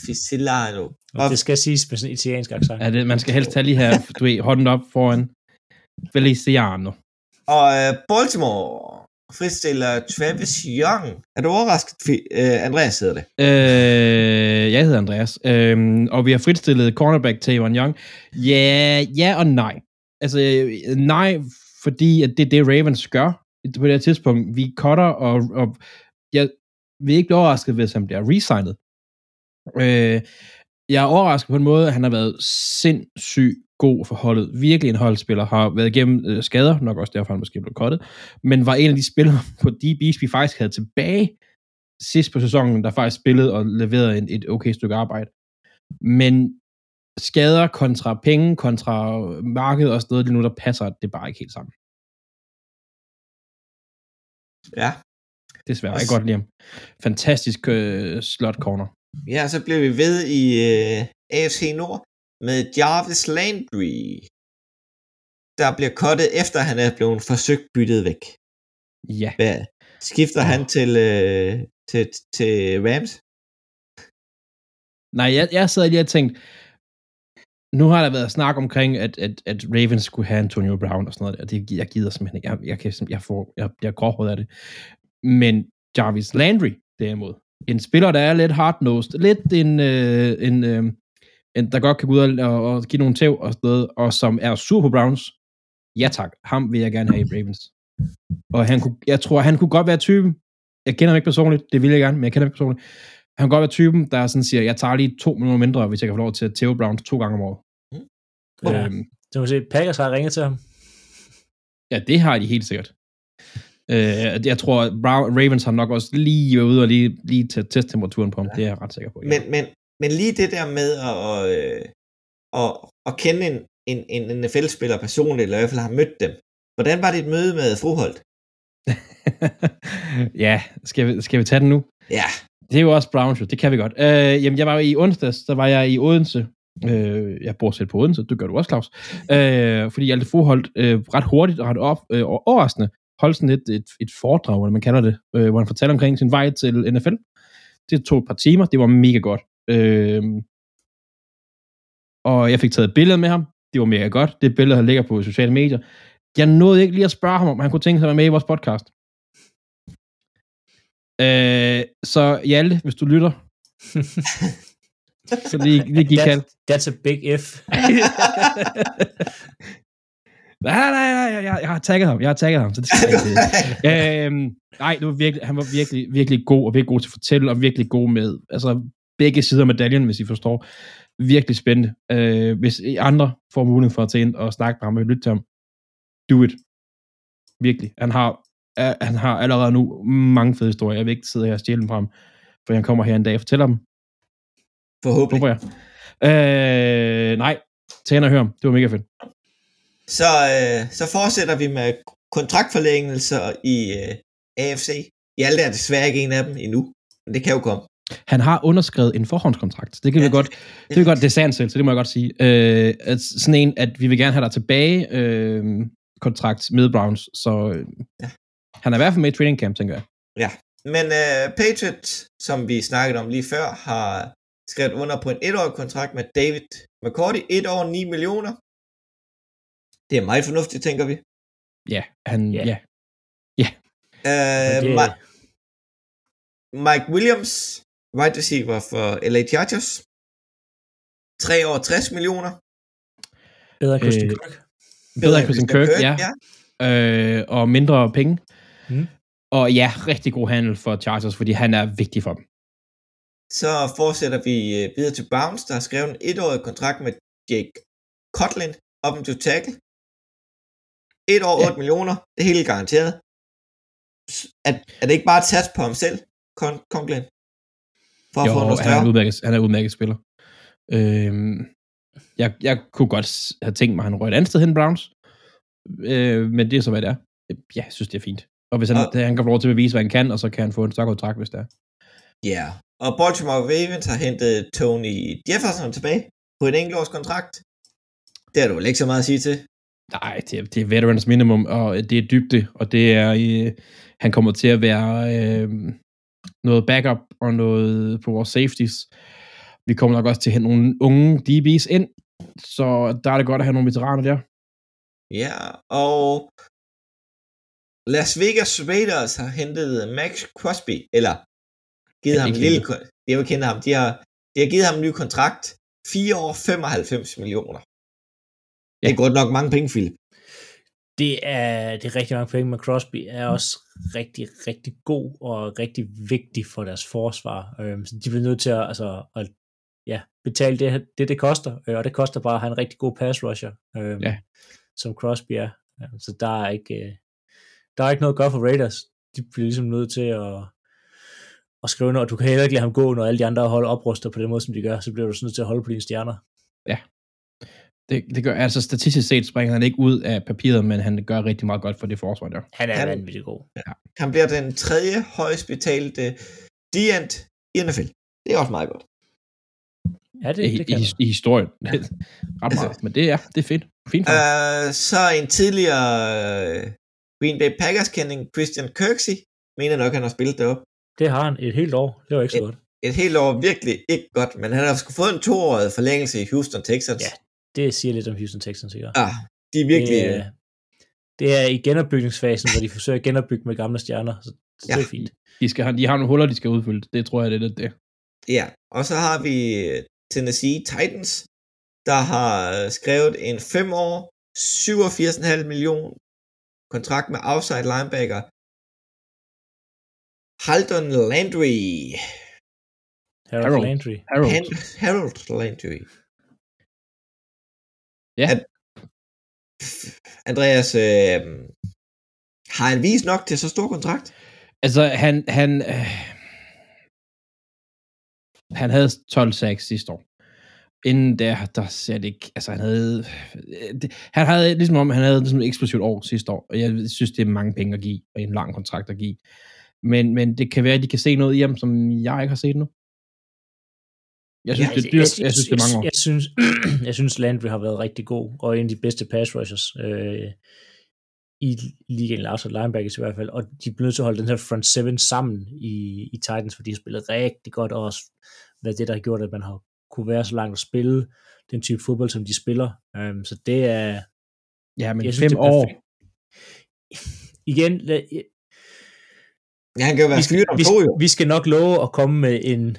Ficilano. Og det skal siges med sådan en italiensk accent. Er det, man skal helst tage lige her, du ved, hånden op foran. Feliciano. Og øh, Baltimore fristiller Travis Young. Er du overrasket? Fi- øh, Andreas hedder det. Øh, jeg hedder Andreas, øh, og vi har fritstillet cornerback Tavon Young. Ja, ja og nej. Altså, øh, nej, fordi at det er det, Ravens gør på det her tidspunkt. Vi cutter, og, og jeg vil ikke blive overrasket, hvis han bliver resignet. Øh, jeg er overrasket på en måde, at han har været sindssygt god for holdet. Virkelig en holdspiller. Har været igennem øh, skader, nok også derfor han måske blev cuttet, men var en af de spillere på DB's, vi faktisk havde tilbage sidst på sæsonen, der faktisk spillede og leverede en, et okay stykke arbejde. Men skader kontra penge, kontra markedet og sådan noget, lige nu, der passer det bare ikke helt sammen. Ja. Desværre. Og Jeg kan godt lide ham. Fantastisk øh, slot corner. Ja, så blev vi ved i øh, AFC Nord med Jarvis Landry, der bliver kottet efter han er blevet forsøgt byttet væk. Ja. Hvad? Skifter Åh. han til, øh, til, til Rams? Nej, jeg, jeg sad lige og tænkte, nu har der været snak omkring, at, at, at Ravens skulle have Antonio Brown og sådan noget, og det, jeg gider simpelthen ikke. Jeg, jeg, kan, jeg, får, jeg, jeg går af det. Men Jarvis Landry, derimod, en spiller, der er lidt hard-nosed, lidt en, øh, en, øh, en der godt kan gå ud og, og, og give nogle tæv og sådan noget, og som er super Browns, ja tak, ham vil jeg gerne have i Ravens. Og han kunne, jeg tror, han kunne godt være typen, jeg kender ham ikke personligt, det vil jeg gerne, men jeg kender ham ikke personligt. Han kan godt være typen, der sådan siger, jeg tager lige to minutter mindre, hvis jeg kan få lov til at tæve Browns to gange om året. Mm. Ja. Øhm, Så må se, Packers har ringet til ham. ja, det har de helt sikkert. Øh, jeg tror, Ravens har nok også lige været ude og lige, lige tage testtemperaturen på ham. Ja. Det er jeg ret sikker på. Ja. Men, men, men lige det der med at, at, øh, at, at kende en, en, en NFL-spiller personligt, eller i hvert fald har mødt dem. Hvordan var dit møde med Froholt? ja, skal vi, skal vi tage den nu? Ja, Det er jo også Browns, jo. det kan vi godt. Øh, jamen, jeg var i onsdags, der var jeg i Odense. Øh, jeg bor selv på Odense, det gør du også, Claus. Øh, fordi Hjalte Froholt øh, ret hurtigt og ret op, øh, og overraskende holdt sådan et, et, et foredrag, eller man kalder det, øh, hvor han fortæller omkring sin vej til NFL. Det tog et par timer, det var mega godt. Øh, og jeg fik taget et billede med ham, det var mega godt. Det billede, han ligger på sociale medier. Jeg nåede ikke lige at spørge ham, om han kunne tænke sig at være med i vores podcast. Øh, så Hjalte, hvis du lytter, så lige, lige gik han. That, that's a big if. nej, nej, nej, jeg, jeg, jeg har tagget ham, jeg har tagget ham, så det skal jeg ikke. øhm, nej, det var virkelig, han var virkelig, virkelig god, og virkelig god til at fortælle, og virkelig god med, altså begge sider af medaljen, hvis I forstår. Virkelig spændende. Øh, hvis I andre får mulighed for at tage ind og snakke med ham og lytte til ham, do it. Virkelig. Han har, øh, han har allerede nu mange fede historier. Jeg vil ikke sidde her og stjæle dem fra ham, for han kommer her en dag og fortæller dem. forhåbentlig. Håber jeg. Øh, nej, tag ind og hør ham. Det var mega fedt. Så, øh, så fortsætter vi med kontraktforlængelser i øh, AFC. Hjalte er desværre ikke en af dem endnu, men det kan jo komme. Han har underskrevet en forhåndskontrakt. Det kan Ja, vi godt, det vil godt, det er sandt selv, så det må jeg godt sige. Øh, at sådan en, at vi vil gerne have dig tilbage, øh, kontrakt med Browns, så øh, Ja. han er i hvert fald med i training camp, tænker jeg. Men øh, Patriots, som vi snakkede om lige før, har skrevet under på en etårig kontrakt med David McCourty. Et år, 9 millioner. Det er meget fornuftigt, tænker vi. Ja, han, Ja. ja. Øh, det- Ma- Mike Williams, wide receiver for LA Chargers. 3 år, 60 millioner. Bedre Christian Øh, Kirk. Bedre Christian Kirk, ja. ja. Øh, og mindre penge. Mm. Og ja, rigtig god handel for Chargers, fordi han er vigtig for dem. Så fortsætter vi øh, videre til Bounce, der har skrevet en etårig kontrakt med Jake Kotlin, offensive tackle. Et år, 8 Ja. millioner. Det er helt garanteret. Er, er det ikke bare et sats på ham selv, Con- Conklin? For at Jo, få noget han er en udmærket, han er en udmærket spiller. Øhm, jeg, jeg kunne godt have tænkt mig, at han røg et andet sted hen, Browns. Øh, men det er så, hvad det er. Ja, jeg synes, det er fint. Og hvis han, Og- han kan få lov til at bevise, hvad han kan, og så kan han få en større kontrakt, hvis det er. Ja. Og Baltimore Ravens har hentet Tony Jefferson tilbage på en enkeltårs kontrakt. Det er du vel ikke så meget at sige til. Nej, det er, det er veterans minimum, og det er dybde, og det er, øh, han kommer til at være øh, noget backup og noget på vores safeties. Vi kommer nok også til at hente nogle unge DB's ind, så der er det godt at have nogle veteraner der. Ja, og Las Vegas Raiders har hentet Max Crosby, eller givet Ja, ham en lille, det er jo hentet ham, de har, de har givet ham en ny kontrakt, 4 år, 95 millioner. Det er Ja. godt nok mange penge, Philip. Det er, det er rigtig mange penge, men Crosby er også rigtig, rigtig god og rigtig vigtig for deres forsvar. Øhm, så de bliver nødt til at, altså, at ja, betale det, det, det koster, øh, og det koster bare at have en rigtig god pass rusher, øhm, Ja. som Crosby er. Ja, Så der er ikke, øh, der er ikke noget at gøre for Raiders. De bliver ligesom nødt til at, at skrive noget, og du kan heller ikke lade ham gå, når alle de andre hold opruster på den måde, som de gør, så bliver du sådan nødt til at holde på dine stjerner. Det, det gør, altså statistisk set springer han ikke ud af papiret, men han gør rigtig meget godt for det forsvar der. Han er Han- vanvittig god. Han bliver den tredje højst betalte Diant i NFL. Det er også meget godt. Ja, det, I, det kan i, i historien. Ret Altså- meget. Men det er, det er fedt. Fint. Uh, så en tidligere uh, Green Bay Packers kending Christian Kirksey, mener nok, han har spillet deroppe. Det har han et helt år. Det var ikke så godt. Et helt år virkelig ikke godt, men han har sgu fået en toårig forlængelse i Houston, Texans. Ja. Det siger lidt om Houston Texans, ikke? Ah, de er virkelig... Det, er- det er i genopbygningsfasen, hvor de forsøger at genopbygge med gamle stjerner, så, så Ja. det er fint. De, skal, have- de har nogle huller, de skal udfylde. Det tror jeg, det er lidt det. Ja, og så har vi øh, Tennessee Titans, der har øh, skrevet en 5 år, 87,5 million kontrakt med outside linebacker Haldon Landry. Harold, Harold. Landry. Harold. Harold Landry. Ja. At, Andreas, øh, har han vist nok til så stor kontrakt? Altså, han, han, øh, han havde 12 sacks sidste år. Inden der, der ser det ikke, altså han havde, øh, det, han havde ligesom om, han havde ligesom et eksplosivt år sidste år, og jeg synes, det er mange penge at give, og en lang kontrakt at give. Men, men det kan være, at de kan se noget i ham, som jeg ikke har set nu. Jeg synes, Ja, det er dyrt. Jeg synes, det er mange år. Jeg synes, jeg synes Landry har været rigtig god, og en af de bedste pass rushers øh, i ligaen, eller outside linebackers i hvert fald, og de er nødt til at holde den her front seven sammen i, i Titans, fordi de har spillet rigtig godt, og også været det, der har gjort, at man har kunne være så langt at spille den type fodbold, som de spiller. Um, så det er... Ja, men jeg fem det er år. Igen, lad- Ja, han kan jo være vi skal, om vi, to jo. vi skal nok love at komme med en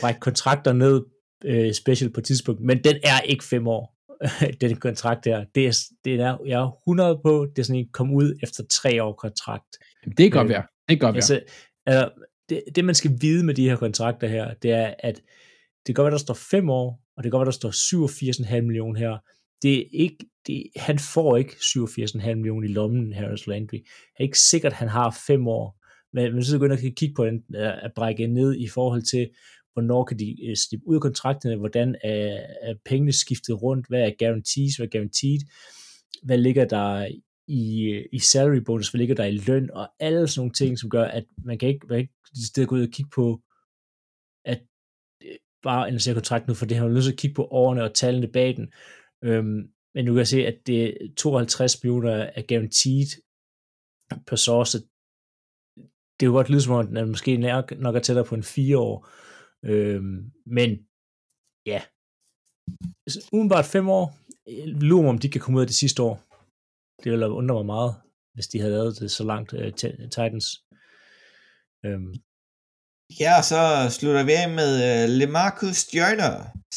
brække kontrakter ned øh, special på et tidspunkt, men den er ikke fem år, den kontrakt her. Det er, det er, jeg er 100 på, det er sådan en kom ud efter tre år kontrakt. Det kan godt Øh, være. Det kan godt være. Altså, altså det, det, man skal vide med de her kontrakter her, det er, at det kan godt være, der står 5 år, og det kan godt være, der står 87,5 millioner her. Det er ikke, det, han får ikke 87,5 millioner i lommen, Harris Landry. Det er ikke sikkert, at han har 5 år. Men, men så går jeg kigge på den, øh, at brække ned i forhold til, hvornår kan de øh, slippe ud af kontrakterne, hvordan er, er pengene skiftet rundt, hvad er guarantees, hvad er guaranteed, hvad ligger der i, øh, i salary bonus, hvad ligger der i løn, og alle sådan nogle ting, som gør, at man kan ikke, man kan ikke stedet gå ud og kigge på, at øh, bare analysere kontrakten ud, for det har man nødt til at kigge på årene og tallene bag den. Øhm, men du kan se, at det 52 millioner er guaranteed per source, det er jo godt lyde som om, at den måske nok, nok er tættere på en fire år. Øhm, men ja, Så udenbart fem år, lurer mig, om de kan komme ud af det sidste år. Det ville undre mig meget, hvis de havde lavet det så langt, uh, Titans. Øhm, Ja, og så slutter vi af med uh, Lemarcus Joyner,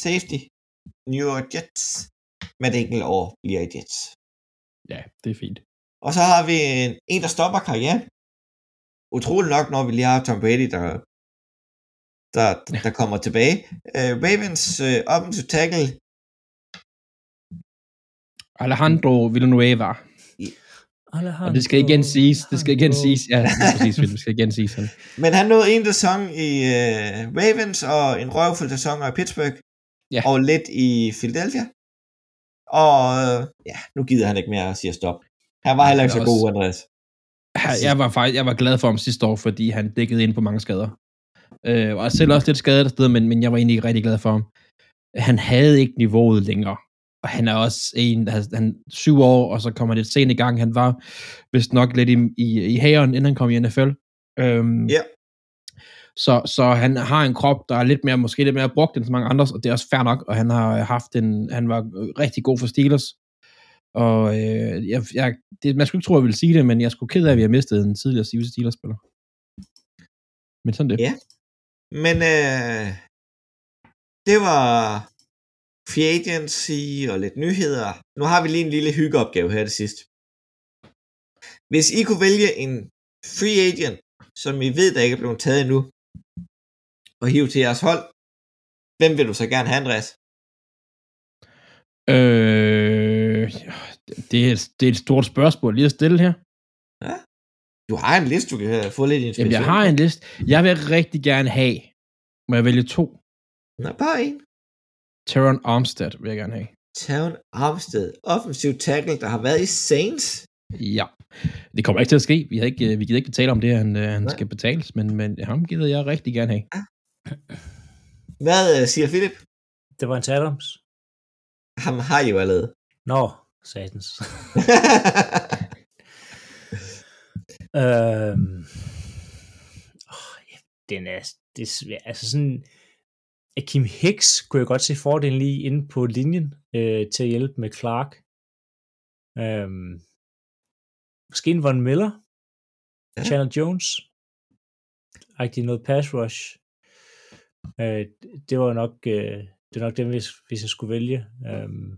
safety, New York Jets. Men det enkelt år bliver i Jets. Ja, det er fint. Og så har vi en, en der stopper karrieren. Utroligt nok, når vi lige har Tom Brady, der, der, der kommer tilbage. Uh, Ravens uh, offensive tackle, Alejandro Villanueva. Alejandro, Og det skal igen siges. Det skal igen siges. Ja, det er præcis, det skal igen siges. Han. men han nåede en sæson i uh, Ravens, og en røvfuld sæson i Pittsburgh, Ja. og lidt i Philadelphia. Og uh, ja, nu gider han ikke mere at sige stop. Han var heller ikke så god, Andreas. Jeg var faktisk jeg var glad for ham sidste år, fordi han dækkede ind på mange skader. Øh, og selv også lidt skadet et sted, men, men jeg var egentlig ikke rigtig glad for ham. Han havde ikke niveauet længere. Og han er også en, altså, han er syv år, og så kommer det sent i gang. Han var vist nok lidt i, i, i hæren, inden han kom i NFL. Øhm, Ja. Så, så han har en krop, der er lidt mere, måske lidt mere brugt end så mange andres, og det er også fair nok, og han har haft en, han var rigtig god for Steelers. Og øh, jeg, jeg, det, man skulle ikke tro, at jeg ville sige det, men jeg skulle ked af, at vi har mistet en tidligere Steelers Steelers-spiller. Men sådan det. Ja. Men øh, det var free agency og lidt nyheder. Nu har vi lige en lille hyggeopgave her til sidst. Hvis I kunne vælge en free agent, som I ved, der ikke er blevet taget endnu, og hive til jeres hold, hvem vil du så gerne have, Andreas? Øh, det, er, det er et stort spørgsmål lige at stille her. Du har en liste, du kan få lidt inspiration. Jamen, jeg har en liste. Jeg vil rigtig gerne have, må jeg vælge to? Nå, bare en. Teron Armstead vil jeg gerne have. Town Armstead, offensiv tackle, der har været i Saints. Ja. Det kommer ikke til at ske. Vi, har ikke, vi gider ikke betale om det, han, øh, han Nej. skal betales, men, men ham gider jeg rigtig gerne have. Hvad øh, siger Philip? Det var en Adams. Ham har I jo allerede. Nå, satans. øhm, åh, ja, den er, det er svært. Altså sådan, Akim Hicks kunne jeg godt se fordelen lige inde på linjen øh, til at hjælpe med Clark. Øhm, måske en Von Miller. Ja. Chandler Jones. Rigtig noget pass rush. Øh, det var nok, øh, det var nok dem, hvis, hvis jeg skulle vælge. Øhm,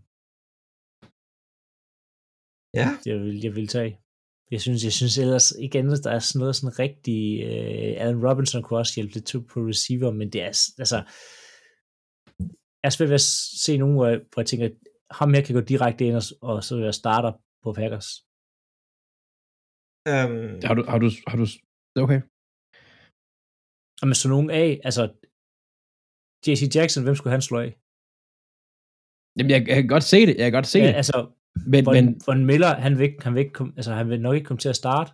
ja. jeg vil, jeg vil tage. Jeg synes, jeg synes ellers igen, der er sådan noget sådan rigtig... Uh, Allen Robinson kunne også hjælpe lidt til på receiver, men det er altså... Jeg er svært ved at se nogen, hvor jeg, hvor jeg tænker, ham her kan gå direkte ind, og, og så jeg starter på Packers. Um, Har du, har du, har du, okay. Og med så nogen af, altså JC Jackson, hvem skulle han slå af? Jamen, jeg, jeg kan godt se det, jeg kan godt se Ja, det. altså, Men, Von, men Von Miller, han vil, han, vil ikke komme, altså, han vil nok ikke komme til at starte.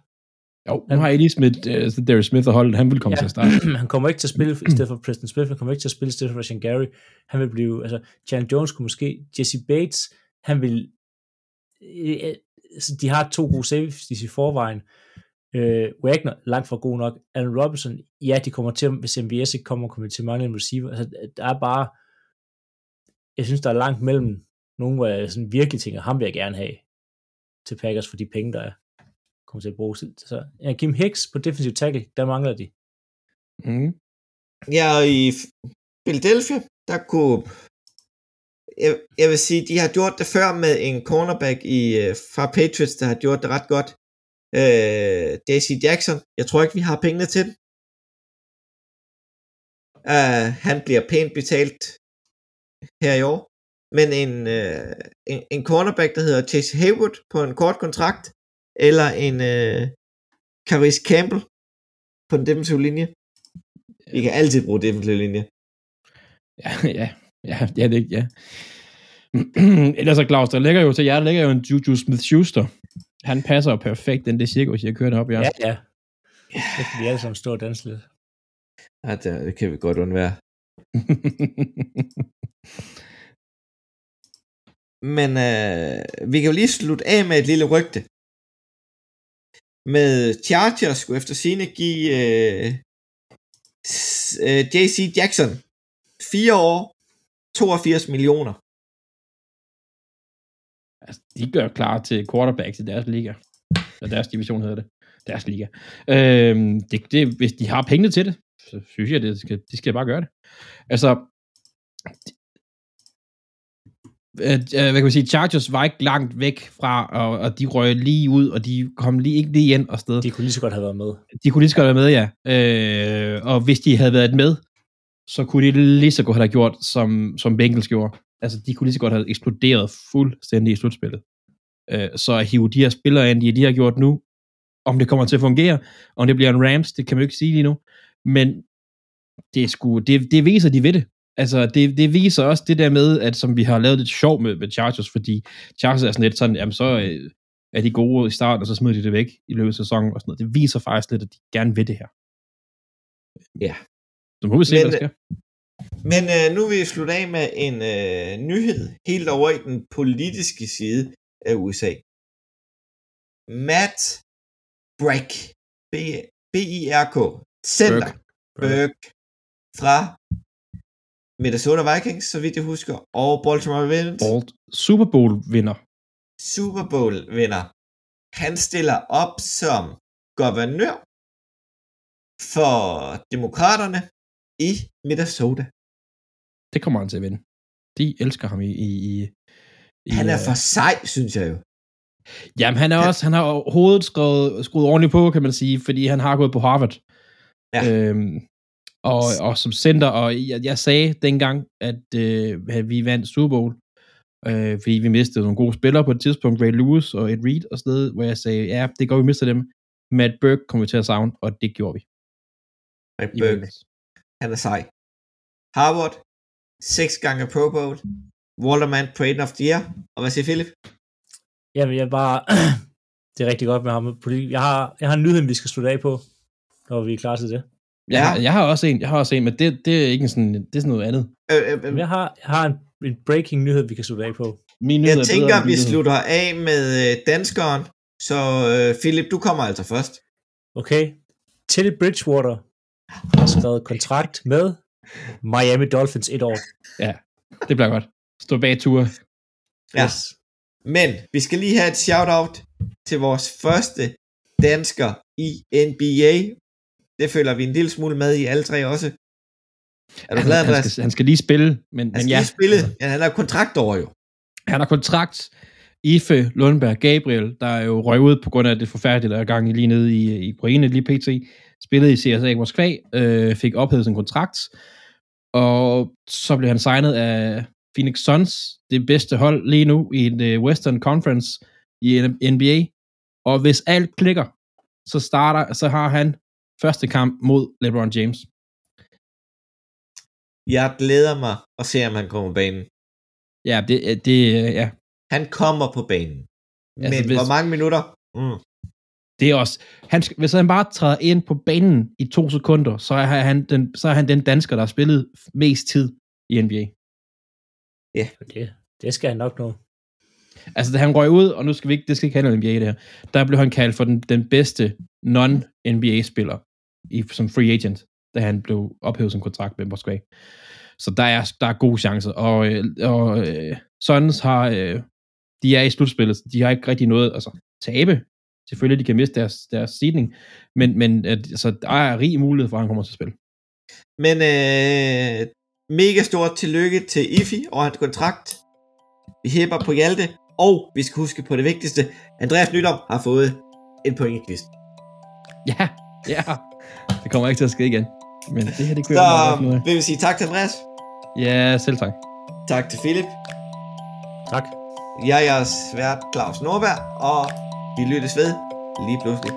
jo, nu har Eddie Smith, uh, Darius Smith og holdet, han vil komme ja. til at starte. han kommer ikke til at spille i stedet for Preston Smith, han kommer ikke til at spille i stedet for Rashan Gary. Han vil blive, altså, Chandler Jones kunne måske, Jesse Bates, han vil, øh, altså, de har to gode safeties i forvejen. Øh, Wagner, langt fra god nok. Allen Robinson, ja, de kommer til, hvis MVS ikke kommer, kommer til en receiver. Altså, der er bare, jeg synes, der er langt mellem nogen, hvor jeg sådan virkelig tænker, ham vil jeg gerne have til Packers for de penge, der er kommer til at bruge. Så ja, Kim Hicks på defensive tackle, der mangler de. Mm. Ja, og i Philadelphia, der kunne... Jeg, jeg vil sige, de har gjort det før med en cornerback i, øh, fra Patriots, der har gjort det ret godt. Øh, Daisy Jackson, jeg tror ikke, vi har pengene til den. Uh, han bliver pænt betalt her i år. Men en, uh, en, en cornerback, der hedder Chase Haywood på en kort kontrakt, eller en uh, Caris Campbell på den defensive linje. Vi kan altid bruge defensive linje. Ja, ja, ja, ja, det, ja. Ellers så Claus, der ligger jo til jer, der ligger jo en Juju Smith-Schuster. Han passer jo perfekt, den det cirkus, jeg kører op i Ja, aften. ja. Det kan vi alle sammen stå og danse lidt. Ja, det, det kan vi godt undvære. Men øh, vi kan jo lige slutte af med et lille rygte. Med Chargers skulle efter sine give øh, øh, JC Jackson 4 år, 82 millioner. altså, de gør klar til quarterbacks i deres liga. Og deres division hedder det. Deres liga. Øhm, det, det, hvis de har pengene til det, så synes jeg, det skal, de skal bare gøre det. Altså, øh, øh, hvad kan man sige, Chargers var ikke langt væk fra, og, og de røg lige ud, og de kom lige ikke lige ind og sted. De kunne lige så godt have været med. De kunne lige så godt være med, ja. Øh, og hvis de havde været med, så kunne de lige så godt have gjort, som, som Bengals gjorde. Altså, de kunne lige så godt have eksploderet fuldstændig i slutspillet. Øh, så at hive de her spillere ind, de, de har gjort nu, om det kommer til at fungere, om det bliver en Rams, det kan man jo ikke sige lige nu. Men det, er sgu, det, det viser de ved det. Altså, det, det viser også det der med, at som vi har lavet lidt sjov med, med Chargers, fordi Chargers er sådan lidt sådan, jamen så øh, er de gode i starten, og så smider de det væk i løbet af sæsonen og sådan noget. Det viser faktisk lidt, at de gerne vil det her. Ja. Så må vi se, Men- hvad der sker. Men øh, nu vil vi slutte af med en øh, nyhed helt over i den politiske side af USA. Matt Breck, B- B-I-R-K, center Burke fra Minnesota Vikings, så vidt jeg husker, og Baltimore Ravens, Bolt. Super Bowl vinder. Super Bowl vinder. Han stiller op som guvernør for demokraterne i Minnesota. Det kommer han til at vinde. De elsker ham i... i, i i, Han er øh, for sej, synes jeg jo. Jamen, han er også, han har overhovedet skrevet, skruet ordentligt på, kan man sige, fordi han har gået på Harvard. Ja. Øhm, og, og som center, og jeg, jeg sagde dengang, at, øh, at vi vandt Super Bowl, øh, fordi vi mistede nogle gode spillere på et tidspunkt, Ray Lewis og Ed Reed og sådan noget, hvor jeg sagde, ja, det går vi mister dem. Matt Burke kommer vi til at savne, og det gjorde vi. Matt Burke, han er sej. Harvard, seks gange Pro Bowl, Walterman Trade of the Year, og hvad siger Philip? Jamen, jeg bare... det er rigtig godt med ham. Jeg har, jeg har en nyhed, vi skal slutte af på, når vi er klar til det. Jeg, Ja. har, jeg har også en, jeg har også en, men det, det er ikke sådan, det er sådan noget andet. Øh, øh, øh, Jeg har, jeg har en, en breaking nyhed, vi kan slutte af på. Min jeg nyhed er tænker, bedre vi nyhed. slutter af med øh, danskeren, så øh, Philip, du kommer altså først. Okay? Teddy Bridgewater har skrevet kontrakt med Miami Dolphins et år. Det bliver godt. Stå bag ture. Ja. Men vi skal lige have et shout-out til vores første dansker i NBA. Det føler vi en lille smule med i alle tre også. Er du glad, han, Andreas? skal, han skal lige spille, men, Han men skal ja, lige spille. Ja, han har kontrakt over jo. han har kontrakt Ife Lundberg Gabriel, der er jo røg ud på grund af det forfærdelige, der er gang i lige nede i, i Ukraine, lige pt. Spillede i CSA Moskva, øh, fik ophævet sin kontrakt, og så blev han signet af Phoenix Suns, det bedste hold lige nu i en uh, Western Conference i NBA. Og hvis alt klikker, så starter, så har han første kamp mod LeBron James. Jeg glæder mig at se, om han kommer på banen. Ja, det, det ja. Han kommer på banen. Men Altså, altså, hvis- hvor mange minutter? Mm. Det er også, han, skal- hvis han bare træder ind på banen i to sekunder, så er han den, så er han den dansker, der har spillet mest tid i NBA. Det, det skal han nok nå. Altså, da han røg ud, og nu skal vi ikke, det skal ikke handle om NBA det her, der blev han kaldt for den, den bedste non-NBA-spiller i, som free agent, da han blev ophævet som kontrakt med Moskva. Så der er, der er gode chancer. Og, øh, og øh, Suns har, øh, de er i slutspillet, så de har ikke rigtig noget, altså tabe. Selvfølgelig, de kan miste deres, deres seeding, men, men altså, der er rig mulighed for, at han kommer til at spille. Men øh, mega stort tillykke til Ifi og hans kontrakt. Vi hæpper på Hjalte, og vi skal huske på det vigtigste. Andreas Nydom har fået en pointkvist. Ja, ja. Det kommer ikke til at ske igen. Men det her, det kører Så meget godt af. vil vi sige tak til Andreas. Ja, selv tak. Tak til Philip. Tak. Jeg er jeres vært Claus Norberg, og vi lyttes ved lige pludselig.